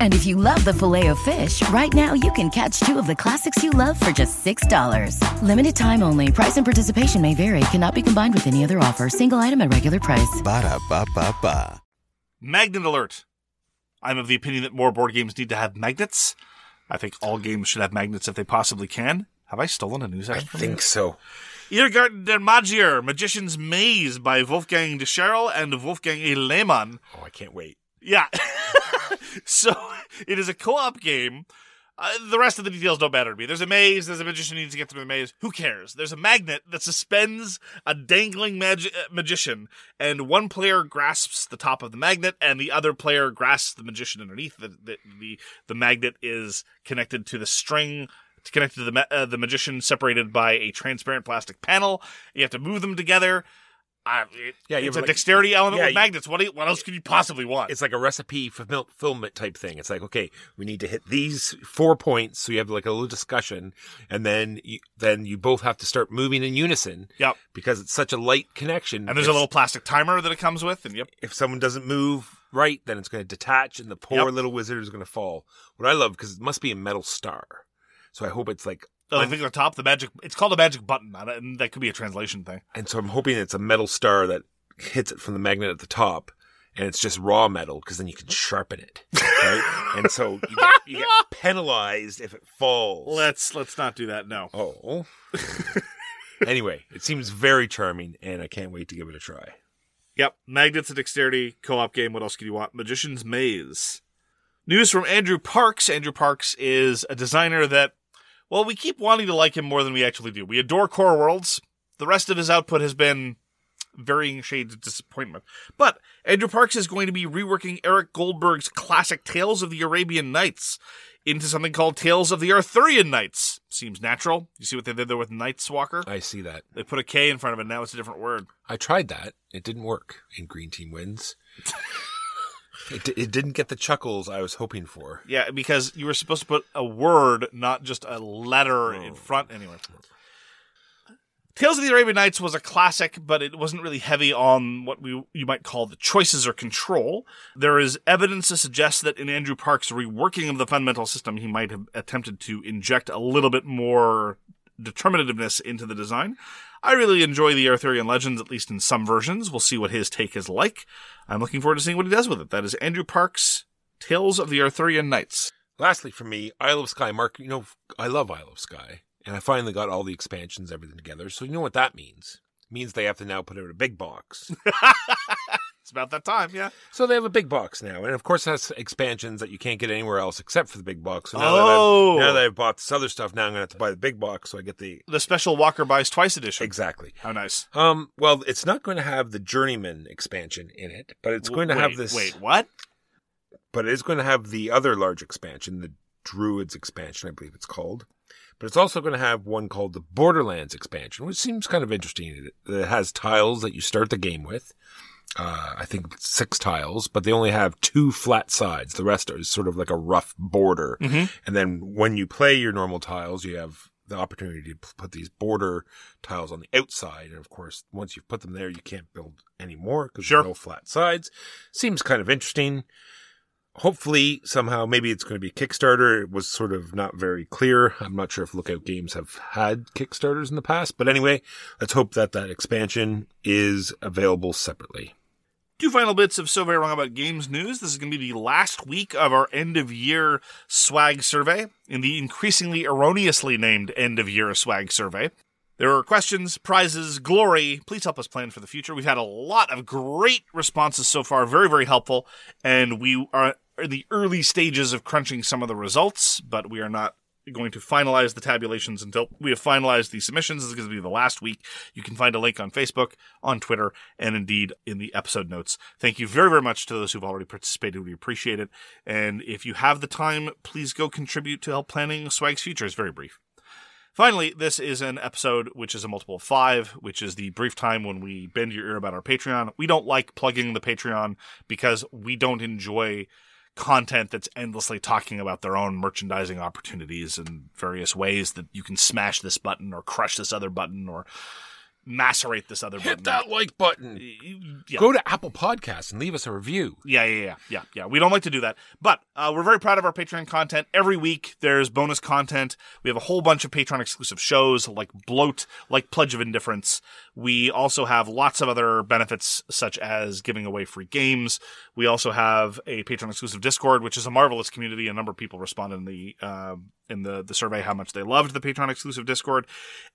And if you love the filet of fish, right now you can catch two of the classics you love for just $6. Limited time only. Price and participation may vary. Cannot be combined with any other offer. Single item at regular price. Ba da ba ba ba. Magnet alert. I'm of the opinion that more board games need to have magnets. I think all games should have magnets if they possibly can. Have I stolen a news I item from think so. Irrgarten der Magier, Magician's Maze by Wolfgang Dirscherl and Wolfgang E. Lehmann. Oh, I can't wait. Yeah. so it is a co-op game. Uh, the rest of the details don't matter to me. There's a maze. There's a magician who needs to get through the maze. Who cares? There's a magnet that suspends a dangling mag- uh, magician, and one player grasps the top of the magnet, and the other player grasps the magician underneath. The the the, the magnet is connected to the string. To connected to the uh, the magician, separated by a transparent plastic panel. You have to move them together. Uh, it, Yeah, it's a like- dexterity element yeah, with magnets. What do you, what else could you possibly want? It's like a recipe fulfill- fulfillment type thing. It's like, okay, we need to hit these four points. So you have like a little discussion and then you, then you both have to start moving in unison Yep. because it's such a light connection. And there's a little plastic timer that it comes with, and yep. if someone doesn't move right, then it's going to detach and the poor Yep. little wizard is going to fall. What I love, because it must be a metal star. So I hope it's like, The un- thing on the top, the magic. It's called a magic button. I and that could be a translation thing. and so I'm hoping it's a metal star that hits it from the magnet at the top. And it's just raw metal because then you can sharpen it, right? and so you get, you get penalized if it falls. Let's let's not do that. No. Oh. anyway, it seems very charming, and I can't wait to give it a try. Yep. Magnets and dexterity co-op game. What else could you want? Magician's Maze. News from Andrew Parks. Andrew Parks is a designer that, well, we keep wanting to like him more than we actually do. We adore Core Worlds. The rest of his output has been varying shades of disappointment. But Andrew Parks is going to be reworking Eric Goldberg's classic Tales of the Arabian Nights into something called Tales of the Arthurian Knights. Seems natural. You see what they did there with Nights Walker? I see that. They put a K in front of it. Now it's a different word. I tried that. It didn't work And Green Team Wins. it, di- it didn't get the chuckles I was hoping for. Yeah, because you were supposed to put a word, not just a letter oh. in front. Anyway. Tales of the Arabian Nights was a classic, but it wasn't really heavy on what we you might call the choices or control. There is evidence to suggest that in Andrew Park's reworking of the fundamental system, he might have attempted to inject a little bit more determinativeness into the design. I really enjoy the Arthurian legends, at least in some versions. We'll see what his take is like. I'm looking forward to seeing what he does with it. That is Andrew Park's Tales of the Arthurian Knights. Lastly, for me, Isle of Skye. Mark, you know, I love Isle of Skye. And I finally got all the expansions, everything together. So you know what that means? It means they have to now put out a big box. About that time, yeah. so they have a big box now. And of course, that's expansions that you can't get anywhere else except for the big box. So now, Oh. that, I've, now that I've bought this other stuff, now I'm going to have to buy the big box so I get the. The special Walker buys twice edition. Exactly. How nice. Um, well, it's not going to have the Journeyman expansion in it, but it's going to have this. Wait, what? but it is going to have the other large expansion, the Druids expansion, I believe it's called. But it's also going to have one called the Borderlands expansion, which seems kind of interesting. It has tiles that you start the game with. Uh, I think six tiles, but they only have two flat sides. The rest are sort of like a rough border. And then when you play your normal tiles, you have the opportunity to put these border tiles on the outside. And of course, once you've put them there, you can't build any more because Sure. there's no flat sides. Seems kind of interesting hopefully somehow maybe it's going to be Kickstarter. It was sort of not very clear. I'm not sure if Lookout Games have had Kickstarters in the past, but anyway, let's hope that that expansion is available separately. Two final bits of So Very Wrong About Games news. This is going to be the last week of our end of year swag survey in the increasingly erroneously named end of year swag survey. There are questions, prizes, glory. Please help us plan for the future. We've had a lot of great responses so far, very, very helpful. And we are in the early stages of crunching some of the results, but we are not going to finalize the tabulations until we have finalized the submissions. This is going to be the last week. You can find a link on Facebook, on Twitter, and indeed in the episode notes. Thank you very, very much to those who've already participated. We appreciate it. And if you have the time, please go contribute to help planning Swag's future. It's very brief. Finally, this is an episode which is a multiple of five, which is the brief time when we bend your ear about our Patreon. We don't like plugging the Patreon because we don't enjoy content that's endlessly talking about their own merchandising opportunities and various ways that you can smash this button or crush this other button or macerate this other button. Hit button. that like button. Yeah. Go to Apple Podcasts and leave us a review. Yeah, yeah, yeah, yeah, yeah. We don't like to do that, but uh, we're very proud of our Patreon content. Every week there's bonus content. We have a whole bunch of Patreon exclusive shows like Bloat, like Pledge of Indifference. We also have lots of other benefits such as giving away free games. We also have a Patreon exclusive Discord, which is a marvelous community. A number of people responded in the uh, in the the survey how much they loved the Patreon exclusive Discord.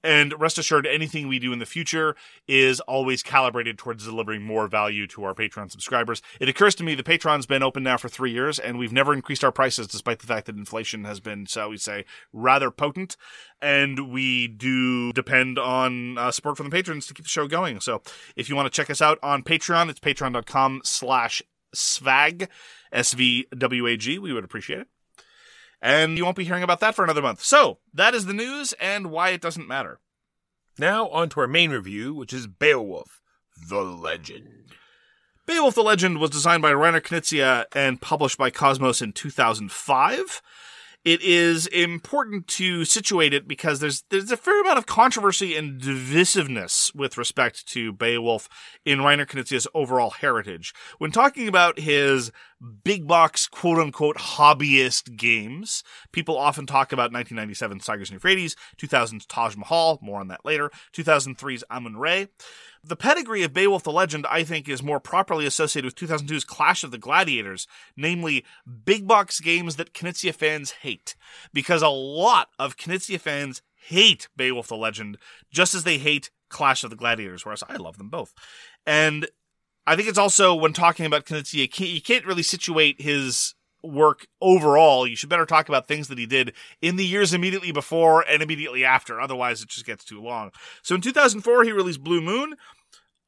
And rest assured, anything we do in the future is always calibrated towards delivering more value to our Patreon subscribers. It occurs to me the Patreon's been open now for three years, and we've never increased our prices, despite the fact that inflation has been, shall we say, rather potent. And we do depend on uh, support from the patrons to keep the show going. So if you want to check us out on Patreon, it's patreon.com slash svag, S-V-W-A-G. We would appreciate it. And you won't be hearing about that for another month. So that is the news and why it doesn't matter. Now on to our main review, which is Beowulf, the Legend. Beowulf the Legend was designed by Reiner Knizia and published by Kosmos in 2005. It is important to situate it because there's there's a fair amount of controversy and divisiveness with respect to Beowulf in Reiner Knizia's overall heritage. When talking about his big box quote unquote hobbyist games, people often talk about 1997's Tigris and Euphrates, 2000's Taj Mahal, more on that later, 2003's Amun Re. The pedigree of Beowulf the Legend, I think, is more properly associated with 2002's Clash of the Gladiators, namely big box games that Knizia fans hate. Because a lot of Knizia fans hate Beowulf the Legend, just as they hate Clash of the Gladiators, whereas I love them both. And I think it's also, when talking about Knizia, you can't, you can't really situate his work overall. You should better talk about things that he did in the years immediately before and immediately after. Otherwise, it just gets too long. So in 2004, he released Blue Moon.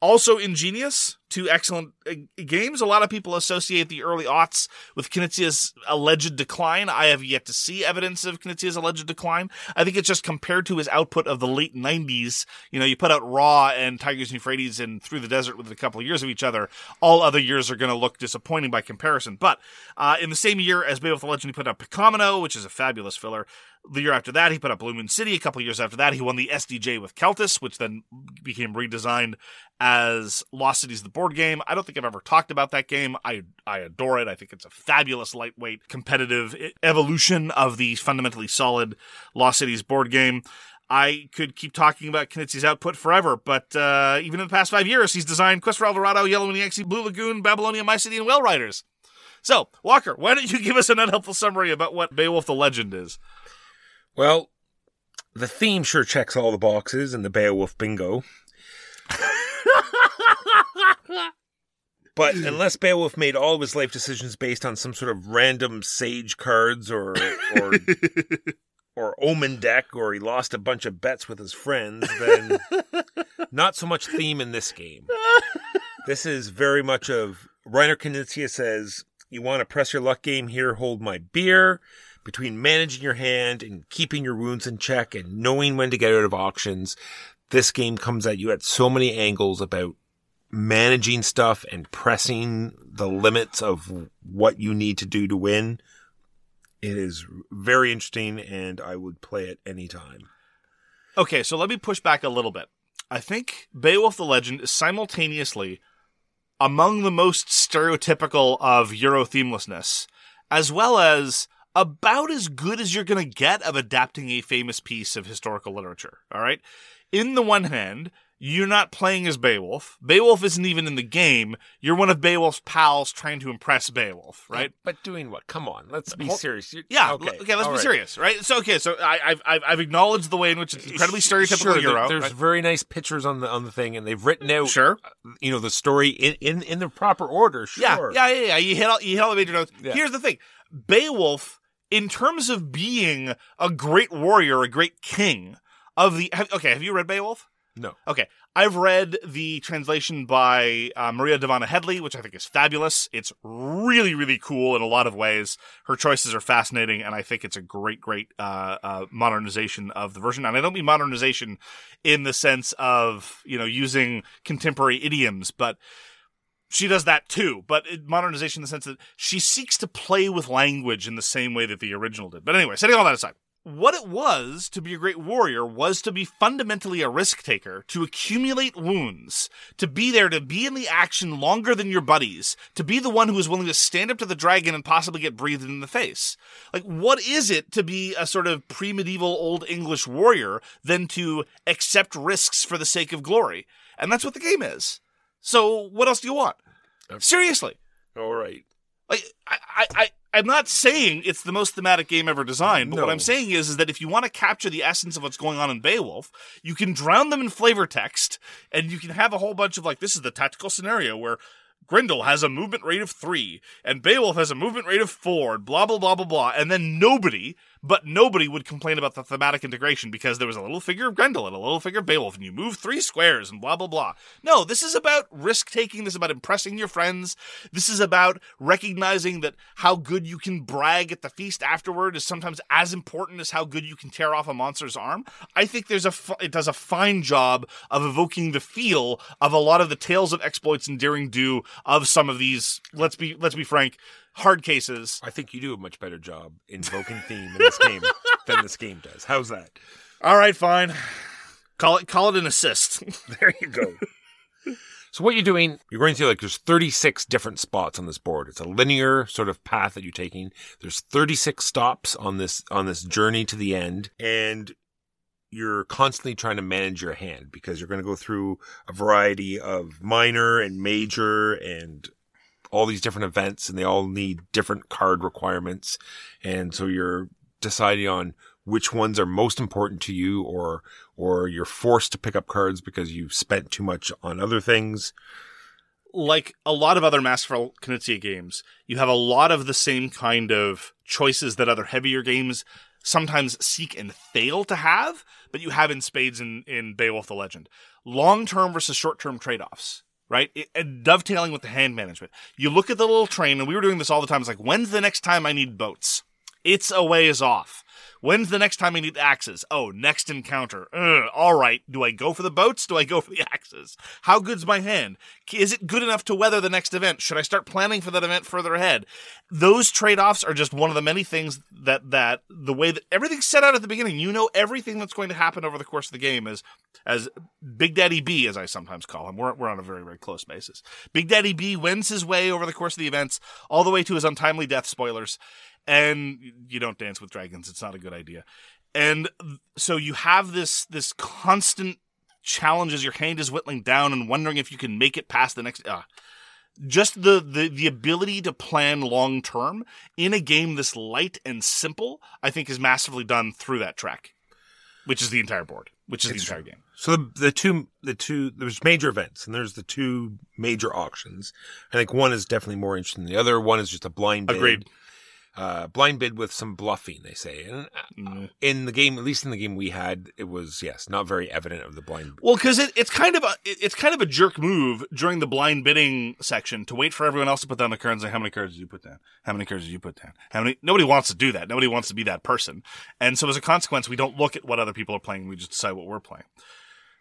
Also ingenious, two excellent uh, games. A lot of people associate the early aughts with Knizia's alleged decline. I have yet to see evidence of Knizia's alleged decline. I think it's just compared to his output of the late 90s. You know, you put out Ra and Tigris and Euphrates and Through the Desert with a couple of years of each other. All other years are going to look disappointing by comparison. But uh, in the same year as Beowulf the Legend, he put out Pickomino, which is a fabulous filler. The year after that, he put up Blue Moon City. A couple years after that, he won the SDJ with Keltis, which then became redesigned as Lost Cities, the board game. I don't think I've ever talked about that game. I I adore it. I think it's a fabulous lightweight competitive evolution of the fundamentally solid Lost Cities board game. I could keep talking about Knizia's output forever, but uh, even in the past five years, he's designed Quest for Eldorado, Yellow and Yangtze, Blue Lagoon, Babylonia, My City, and Whale Riders. So, Walker, why don't you give us an unhelpful summary about what Beowulf the Legend is? Well, the theme sure checks all the boxes in the Beowulf bingo. but unless Beowulf made all of his life decisions based on some sort of random sage cards or or or omen deck or he lost a bunch of bets with his friends, then not so much theme in this game. This is very much of Reiner Knizia says, you want to press your luck game here, hold my beer. Between managing your hand and keeping your wounds in check and knowing when to get out of auctions, this game comes at you at so many angles about managing stuff and pressing the limits of what you need to do to win. It is very interesting and I would play it anytime. Okay, so let me push back a little bit. I think Beowulf the Legend is simultaneously among the most stereotypical of Euro themelessness, as well as about as good as you're going to get of adapting a famous piece of historical literature. All right? In the one hand, you're not playing as Beowulf. Beowulf isn't even in the game. You're one of Beowulf's pals trying to impress Beowulf, right? But doing what? Come on, let's be Hold- serious. You- Yeah. Okay. okay let's be right. serious, right? So, okay. So, I, I've, I've I've acknowledged the way in which it's uh, incredibly stereotypical Sure, there- Euro. There's right? very nice pictures on the on the thing, and they've written out, Sure. Uh, you know, the story in in, in the proper order. Sure. Yeah, yeah, yeah, yeah. You hit all you hit all the major notes. Yeah. Here's the thing: Beowulf, in terms of being a great warrior, a great king of the. Have, okay, have you read Beowulf? No. Okay, I've read the translation by uh, Maria Dahvana Headley, which I think is fabulous. It's really, really cool in a lot of ways. Her choices are fascinating, and I think it's a great, great uh, uh, modernization of the version. And I don't mean modernization in the sense of you know using contemporary idioms, but she does that too, but modernization in the sense that she seeks to play with language in the same way that the original did. But anyway, setting all that aside, what it was to be a great warrior was to be fundamentally a risk taker, to accumulate wounds, to be there, to be in the action longer than your buddies, to be the one who is willing to stand up to the dragon and possibly get breathed in the face. Like, what is it to be a sort of pre medieval old English warrior than to accept risks for the sake of glory? And that's what the game is. So, what else do you want? Seriously. All right. Like I, I, I I'm not saying it's the most thematic game ever designed, but No. what I'm saying is, is that if you want to capture the essence of what's going on in Beowulf, you can drown them in flavor text, and you can have a whole bunch of like, this is the tactical scenario where Grendel has a movement rate of three, and Beowulf has a movement rate of four, and blah blah blah blah blah, and then nobody, but nobody would complain about the thematic integration because there was a little figure of Grendel and a little figure of Beowulf, and you move three squares and blah blah blah. No, this is about risk taking. This is about impressing your friends. This is about recognizing that how good you can brag at the feast afterward is sometimes as important as how good you can tear off a monster's arm. I think there's a it does a fine job of evoking the feel of a lot of the tales of exploits and daring do of some of these. Let's be let's be frank, hard cases. I think you do a much better job invoking theme in this game than this game does. How's that? All right, fine. Call it call it an assist. There you go. so what you're doing, you're going through like there's 36 different spots on this board. It's a linear sort of path that you're taking. There's 36 stops on this on this journey to the end, and you're constantly trying to manage your hand because you're going to go through a variety of minor and major and all these different events and they all need different card requirements. And so you're deciding on which ones are most important to you or, or you're forced to pick up cards because you've spent too much on other things. like a lot of other Masterful Knizia games, you have a lot of the same kind of choices that other heavier games sometimes seek and fail to have, but you have in spades in, in Beowulf the Legend. Long term versus short term trade offs. Right? It, and dovetailing with the hand management. You look at the little train, and we were doing this all the time. It's like, when's the next time I need boats? It's a ways off. When's the next time I need axes? Oh, next encounter. Ugh, all right. Do I go for the boats? Do I go for the axes? How good's my hand? Is it good enough to weather the next event? Should I start planning for that event further ahead? Those trade-offs are just one of the many things that that the way that everything's set out at the beginning. You know everything that's going to happen over the course of the game is as Big Daddy B, as I sometimes call him. We're we're on a very very close basis. Big Daddy B wins his way over the course of the events, all the way to his untimely death. Spoilers and you don't dance with dragons it's not a good idea and so you have this this constant challenge as your hand is whittling down and wondering if you can make it past the next uh, just the, the the ability to plan long term in a game this light and simple i think is massively done through that track which is the entire board which is It's the entire true. game So the, the two, the two, there's major events and there's the two major auctions. I think one is definitely more interesting than the other. One is just a blind bid. Agreed. Uh, blind bid with some bluffing, they say. And uh, in the game, at least in the game we had, it was, yes, not very evident of the blind. Well, because it, it's kind of a it's kind of a jerk move during the blind bidding section to wait for everyone else to put down the cards. And say, how many cards did you put down? How many cards did you put down? How many? Nobody wants to do that. Nobody wants to be that person. And so as a consequence, we don't look at what other people are playing. We just decide what we're playing.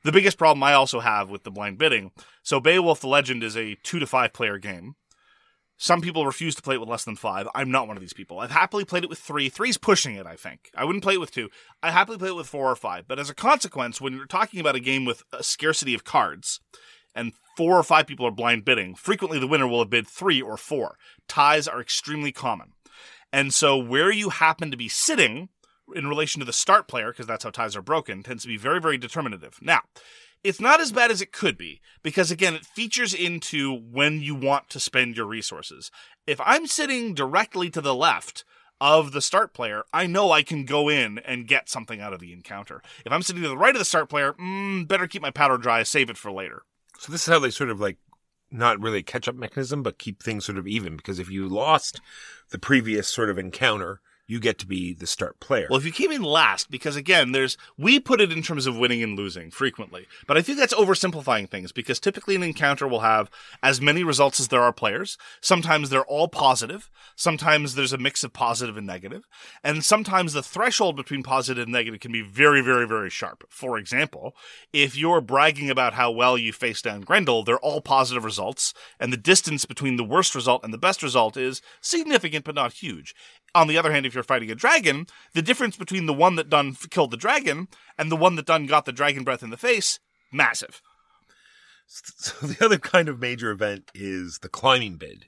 The biggest problem I also have with the blind bidding. So Beowulf the Legend is a two to five player game. Some people refuse to play it with less than five. I'm not one of these people. I've happily played it with three. Three's pushing it, I think. I wouldn't play it with two. I happily play it with four or five. But as a consequence, when you're talking about a game with a scarcity of cards, and four or five people are blind bidding, frequently the winner will have bid three or four. Ties are extremely common. And so where you happen to be sitting in relation to the start player, because that's how ties are broken, tends to be very, very determinative. Now, it's not as bad as it could be, because again, it features into when you want to spend your resources. If I'm sitting directly to the left of the start player, I know I can go in and get something out of the encounter. If I'm sitting to the right of the start player, mm, better keep my powder dry, save it for later. So this is how they sort of like, not really a catch up mechanism, but keep things sort of even. Because if you lost the previous sort of encounter, you get to be the start player. Well, if you came in last, because again, there's we put it in terms of winning and losing frequently, but I think that's oversimplifying things because typically an encounter will have as many results as there are players. Sometimes they're all positive. Sometimes there's a mix of positive and negative, and sometimes the threshold between positive and negative can be very, very, very sharp. For example, if you're bragging about how well you face down Grendel, they're all positive results, and the distance between the worst result and the best result is significant but not huge. On the other hand, if you're fighting a dragon, the difference between the one that done killed the dragon and the one that done got the dragon breath in the face, massive. So the other kind of major event is the climbing bid.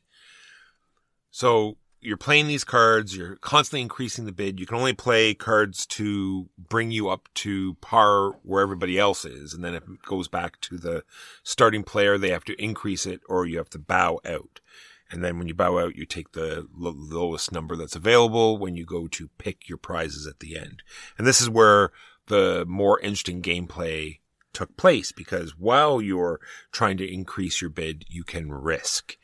So you're playing these cards, you're constantly increasing the bid. You can only play cards to bring you up to par where everybody else is. And then if it goes back to the starting player, they have to increase it or you have to bow out. And then when you bow out, you take the lo- lowest number that's available when you go to pick your prizes at the end. And this is where the more interesting gameplay took place because while you're trying to increase your bid, you can risk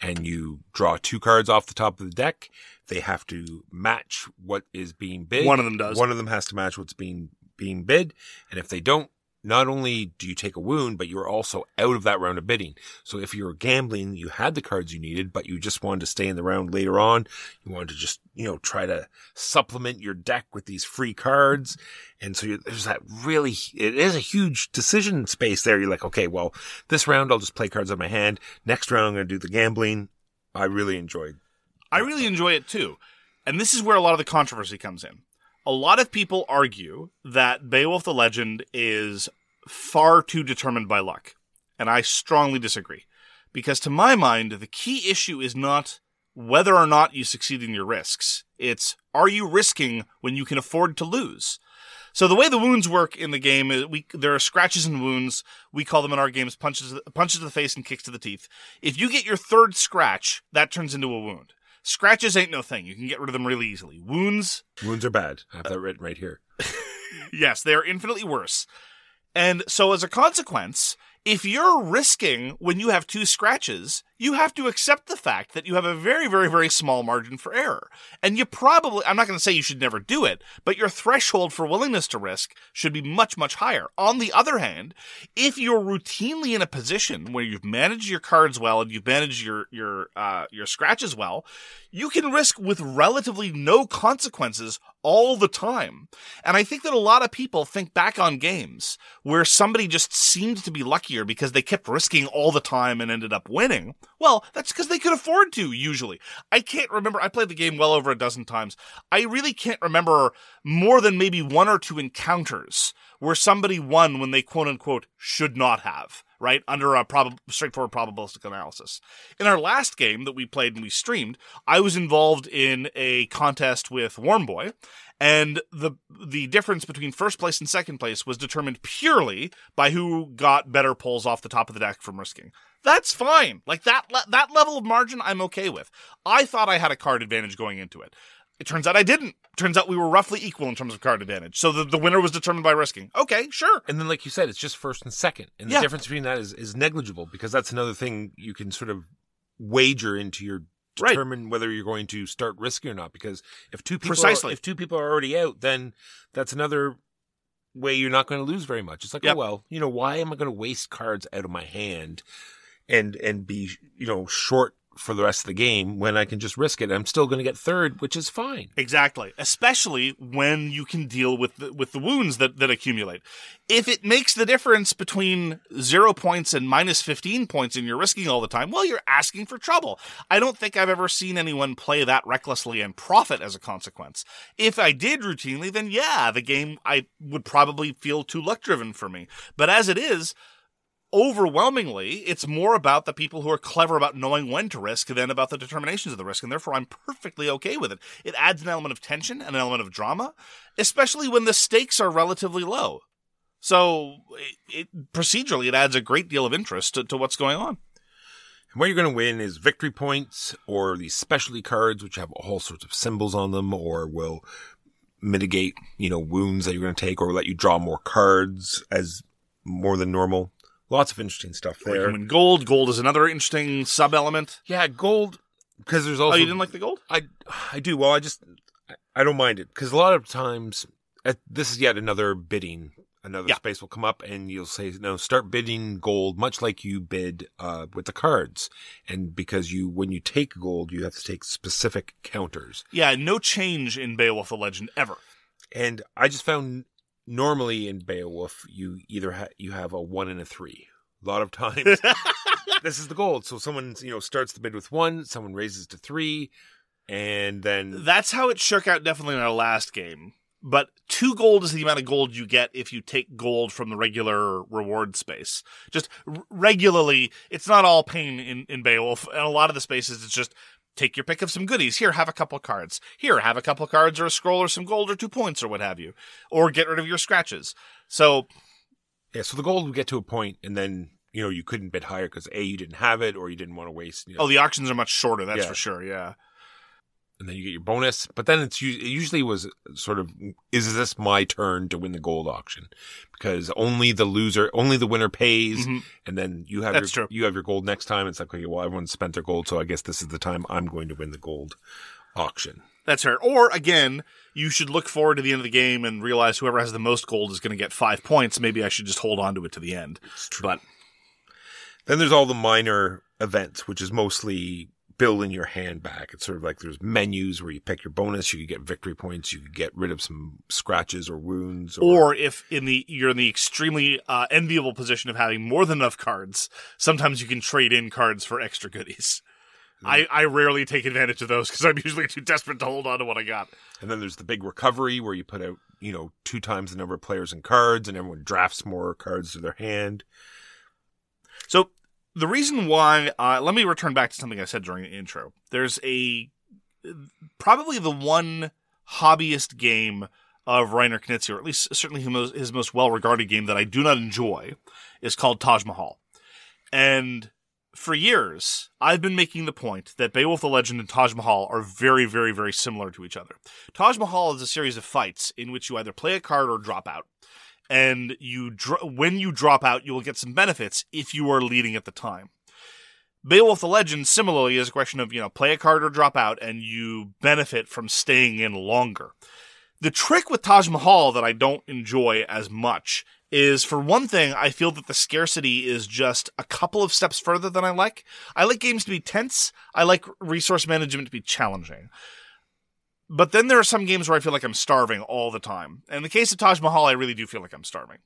and you draw two cards off the top of the deck. They have to match what is being bid. One of them does. One of them has to match what's being being bid, and if they don't, not only do you take a wound, but you're also out of that round of bidding. So if you're gambling, you had the cards you needed, but you just wanted to stay in the round later on. You wanted to just, you know, try to supplement your deck with these free cards. And so there's that really, it is a huge decision space there. You're like, okay, well, this round I'll just play cards on my hand. Next round I'm going to do the gambling. I really enjoyed. I really enjoy it too. And this is where a lot of the controversy comes in. A lot of people argue that Beowulf the Legend is far too determined by luck. And I strongly disagree. Because to my mind, the key issue is not whether or not you succeed in your risks. It's are you risking when you can afford to lose? So the way the wounds work in the game is we there are scratches and wounds. We call them in our games punches punches to the face and kicks to the teeth. If you get your third scratch, that turns into a wound. Scratches ain't no thing. You can get rid of them really easily. Wounds, Wounds are bad. I have that written right here. yes, they are infinitely worse. And so as a consequence, if you're risking when you have two scratches, you have to accept the fact that you have a very, very, very small margin for error. And you probably, I'm not going to say you should never do it, but your threshold for willingness to risk should be much, much higher. On the other hand, if you're routinely in a position where you've managed your cards well and you've managed your, your, uh, your scratches well, you can risk with relatively no consequences all the time. And I think that a lot of people think back on games where somebody just seemed to be luckier because they kept risking all the time and ended up winning. Well, that's because they could afford to, usually. I can't remember. I played the game well over a dozen times. I really can't remember more than maybe one or two encounters where somebody won when they quote unquote should not have, right? Under a prob- straightforward probabilistic analysis. In our last game that we played and we streamed, I was involved in a contest with Warm Boy, and the the difference between first place and second place was determined purely by who got better pulls off the top of the deck from risking. That's fine. Like that le- that level of margin I'm okay with. I thought I had a card advantage going into it. It turns out I didn't. Turns out we were roughly equal in terms of card advantage. So the, the winner was determined by risking. Okay, sure. And then, like you said, it's just first and second, and the Yeah. difference between that is, is negligible because that's another thing you can sort of wager into your Right. determine whether you're going to start risking or not. Because if two people Precisely. Are, if two people are already out, then that's another way you're not going to lose very much. It's like, oh, Yep. oh well, you know, why am I going to waste cards out of my hand and and be you know short for the rest of the game when I can just risk it? I'm still going to get third, which is fine. Exactly. Especially when you can deal with the, with the wounds that, that accumulate. If it makes the difference between zero points and minus 15 points and you're risking all the time, well, you're asking for trouble. I don't think I've ever seen anyone play that recklessly and profit as a consequence. If I did routinely, then yeah, the game I would probably feel too luck driven for me. But as it is, overwhelmingly, it's more about the people who are clever about knowing when to risk than about the determinations of the risk, and therefore I'm perfectly okay with it. It adds an element of tension, and an element of drama, especially when the stakes are relatively low. So, it, it, procedurally, it adds a great deal of interest to, to what's going on. And what you're going to win is victory points or these specialty cards, which have all sorts of symbols on them or will mitigate, you know, wounds that you're going to take or let you draw more cards as more than normal. Lots of interesting stuff there. gold. Gold is another interesting sub element. Yeah, gold, because there's also. Oh, you didn't like the gold? I, I do. Well, I just, I- don't mind it because a lot of times, uh, this is yet another bidding. Another Yeah. space will come up and you'll say, no, start bidding gold, much like you bid, uh, with the cards. And because you, when you take gold, you have to take specific counters. Yeah, no change in Beowulf the Legend ever. And I just found normally in Beowulf, you either ha- you have a one and a three. A lot of times, this is the gold. So someone you know starts the bid with one, someone raises to three, and then That's how it shook out definitely in our last game. But two gold is the amount of gold you get if you take gold from the regular reward space. Just r- regularly, it's not all pain in, in Beowulf. And a lot of the spaces, it's just take your pick of some goodies. Here, have a couple cards. Here, have a couple cards or a scroll or some gold or two points or what have you. Or get rid of your scratches. So, yeah, so the gold would get to a point, and then you know you couldn't bid higher because a you didn't have it or you didn't want to waste. You know, oh, the auctions are much shorter, that's Yeah. for sure, yeah. And then you get your bonus. But then it's it usually was sort of is this my turn to win the gold auction? Because only the loser, only the winner pays, Mhm. and then you have That's your true. you have your gold next time. It's like okay, well everyone spent their gold, so I guess this is the time I'm going to win the gold auction. That's fair. Or again, you should look forward to the end of the game and realize whoever has the most gold is going to get five points. Maybe I should just hold on to it to the end. But Then there's all the minor events, which is mostly building your hand back. It's sort of like there's menus where you pick your bonus. You could get victory points. You could get rid of some scratches or wounds. or if in the you're in the extremely uh, enviable position of having more than enough cards, sometimes you can trade in cards for extra goodies. I, I rarely take advantage of those because I'm usually too desperate to hold on to what I got. And then there's the big recovery where you put out, you know, two times the number of players and cards, and everyone drafts more cards to their hand. So the reason why, uh, let me return back to something I said during the intro. There's a probably the one hobbyist game of Reiner Knizia, or at least certainly his most, his most well-regarded game that I do not enjoy, is called Taj Mahal. And for years, I've been making the point that Beowulf the Legend and Taj Mahal are very, very, very similar to each other. Taj Mahal is a series of fights in which you either play a card or drop out and you when you drop out, you will get some benefits if you are leading at the time. Beowulf the Legend similarly is a question of you know play a card or drop out, and you benefit from staying in longer. The trick with Taj Mahal that I don't enjoy as much is for one thing, I feel that the scarcity is just a couple of steps further than I like. I like games to be tense. I like resource management to be challenging. But then there are some games where I feel like I'm starving all the time. And in the case of Taj Mahal, I really do feel like I'm starving.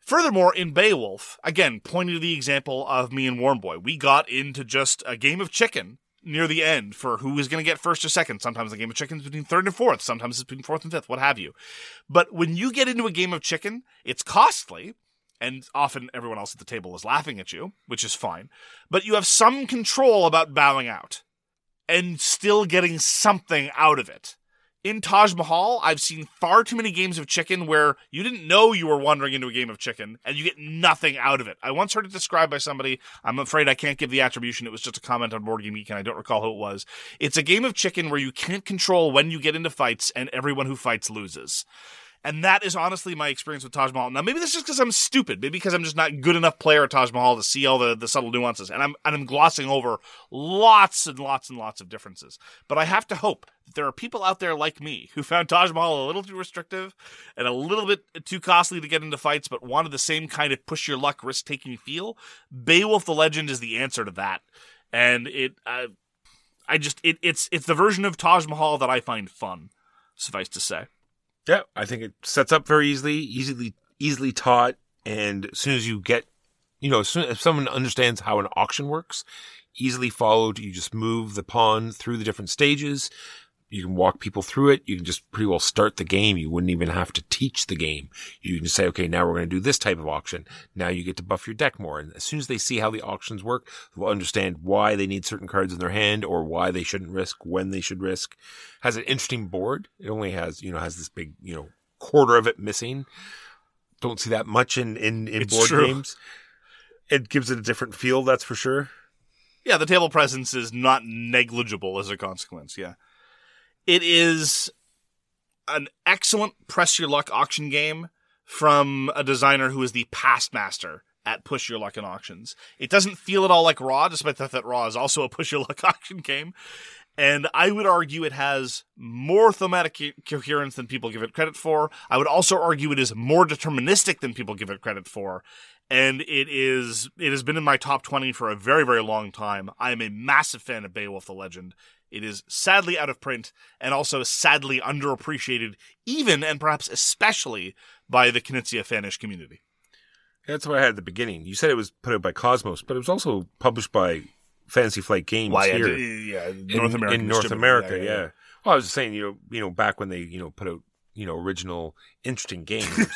Furthermore, in Beowulf, again, pointing to the example of me and Warmboy, we got into just a game of chicken near the end for who is going to get first or second. Sometimes the game of chicken is between third and fourth. Sometimes it's between fourth and fifth, what have you. But when you get into a game of chicken, it's costly. And often everyone else at the table is laughing at you, which is fine. But you have some control about bowing out and still getting something out of it. In Taj Mahal, I've seen far too many games of chicken where you didn't know you were wandering into a game of chicken and you get nothing out of it. I once heard it described by somebody. I'm afraid I can't give the attribution. It was just a comment on Board Game Geek and I don't recall who it was. It's a game of chicken where you can't control when you get into fights and everyone who fights loses. And that is honestly my experience with Taj Mahal. Now, maybe that's just because I'm stupid. Maybe because I'm just not good enough player at Taj Mahal to see all the, the subtle nuances. And I'm, and I'm glossing over lots and lots and lots of differences. But I have to hope that there are people out there like me who found Taj Mahal a little too restrictive and a little bit too costly to get into fights, but wanted the same kind of push your luck, risk taking feel. Beowulf the Legend is the answer to that. And it, uh, I just, it, it's, it's the version of Taj Mahal that I find fun, suffice to say. Yeah, I think it sets up very easily, easily, easily taught. And as soon as you get, you know, as soon if someone understands how an auction works, easily followed, you just move the pawn through the different stages. You can walk people through it. You can just pretty well start the game. You wouldn't even have to teach the game. You can say, okay, now we're going to do this type of auction. Now you get to buff your deck more. And as soon as they see how the auctions work, they'll understand why they need certain cards in their hand or why they shouldn't risk, when they should risk. Has an interesting board. It only has, you know, has this big, you know, quarter of it missing. Don't see that much in, in, in It's board true. games. It gives it a different feel, that's for sure. Yeah, the table presence is not negligible as a consequence. Yeah. It is an excellent press your luck auction game from a designer who is the past master at push your luck in auctions. It doesn't feel at all like Ra, despite the fact that Ra is also a push your luck auction game. And I would argue it has more thematic co- coherence than people give it credit for. I would also argue it is more deterministic than people give it credit for. And it is, it has been in my top 20 for a very, very long time. I am a massive fan of Beowulf the Legend. It is sadly out of print and also sadly underappreciated, even and perhaps especially by the Knizia fanish community. That's what I had at the beginning. You said it was put out by Kosmos, but it was also published by Fantasy Flight Games Why, here yeah, in North America. in North America. Yeah, Well, I was just saying, you know, you know, back when they, you know, put out, you know, original interesting games.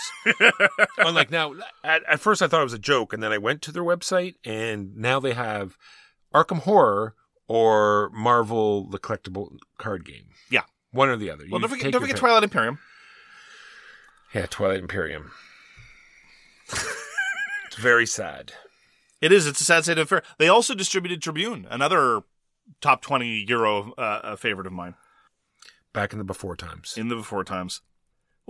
Unlike now, at, at first I thought it was a joke, and then I went to their website, and now they have Arkham Horror or Marvel the collectible card game. Yeah. one or the other. Well, You don't forget, don't forget. Twilight Imperium. Yeah, Twilight Imperium. it's very sad. It is. It's a sad state of affair. They also distributed Tribune, another top 20 Euro uh, favorite of mine Back in the before times. in the before times.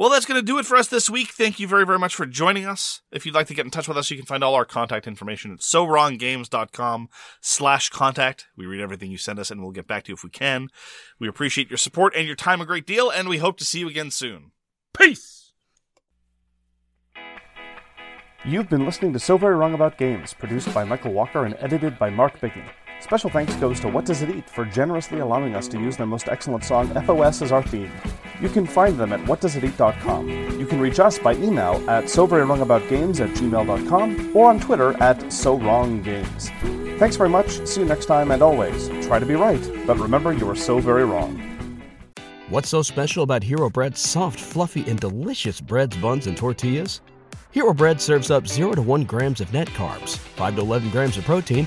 Well, that's going to do it for us this week. Thank you very, very much for joining us. If you'd like to get in touch with us, you can find all our contact information at sowronggames.com slash contact. We read everything you send us and we'll get back to you if we can. We appreciate your support and your time a great deal, and we hope to see you again soon. Peace. You've been listening to So Very Wrong About Games, produced by Michael Walker and edited by Mark Bigney. Special thanks goes to What Does It Eat for generously allowing us to use their most excellent song, FOS, as our theme. You can find them at whatdoesiteat.com. You can reach us by email at soverywrongaboutgames at gmail.com or on Twitter at So Wrong Games. Thanks very much, see you next time, and always, try to be right, but remember you are so very wrong. What's so special about Hero Bread's soft, fluffy, and delicious breads, buns, and tortillas? Hero Bread serves up 0 to 1 grams of net carbs, 5 to 11 grams of protein,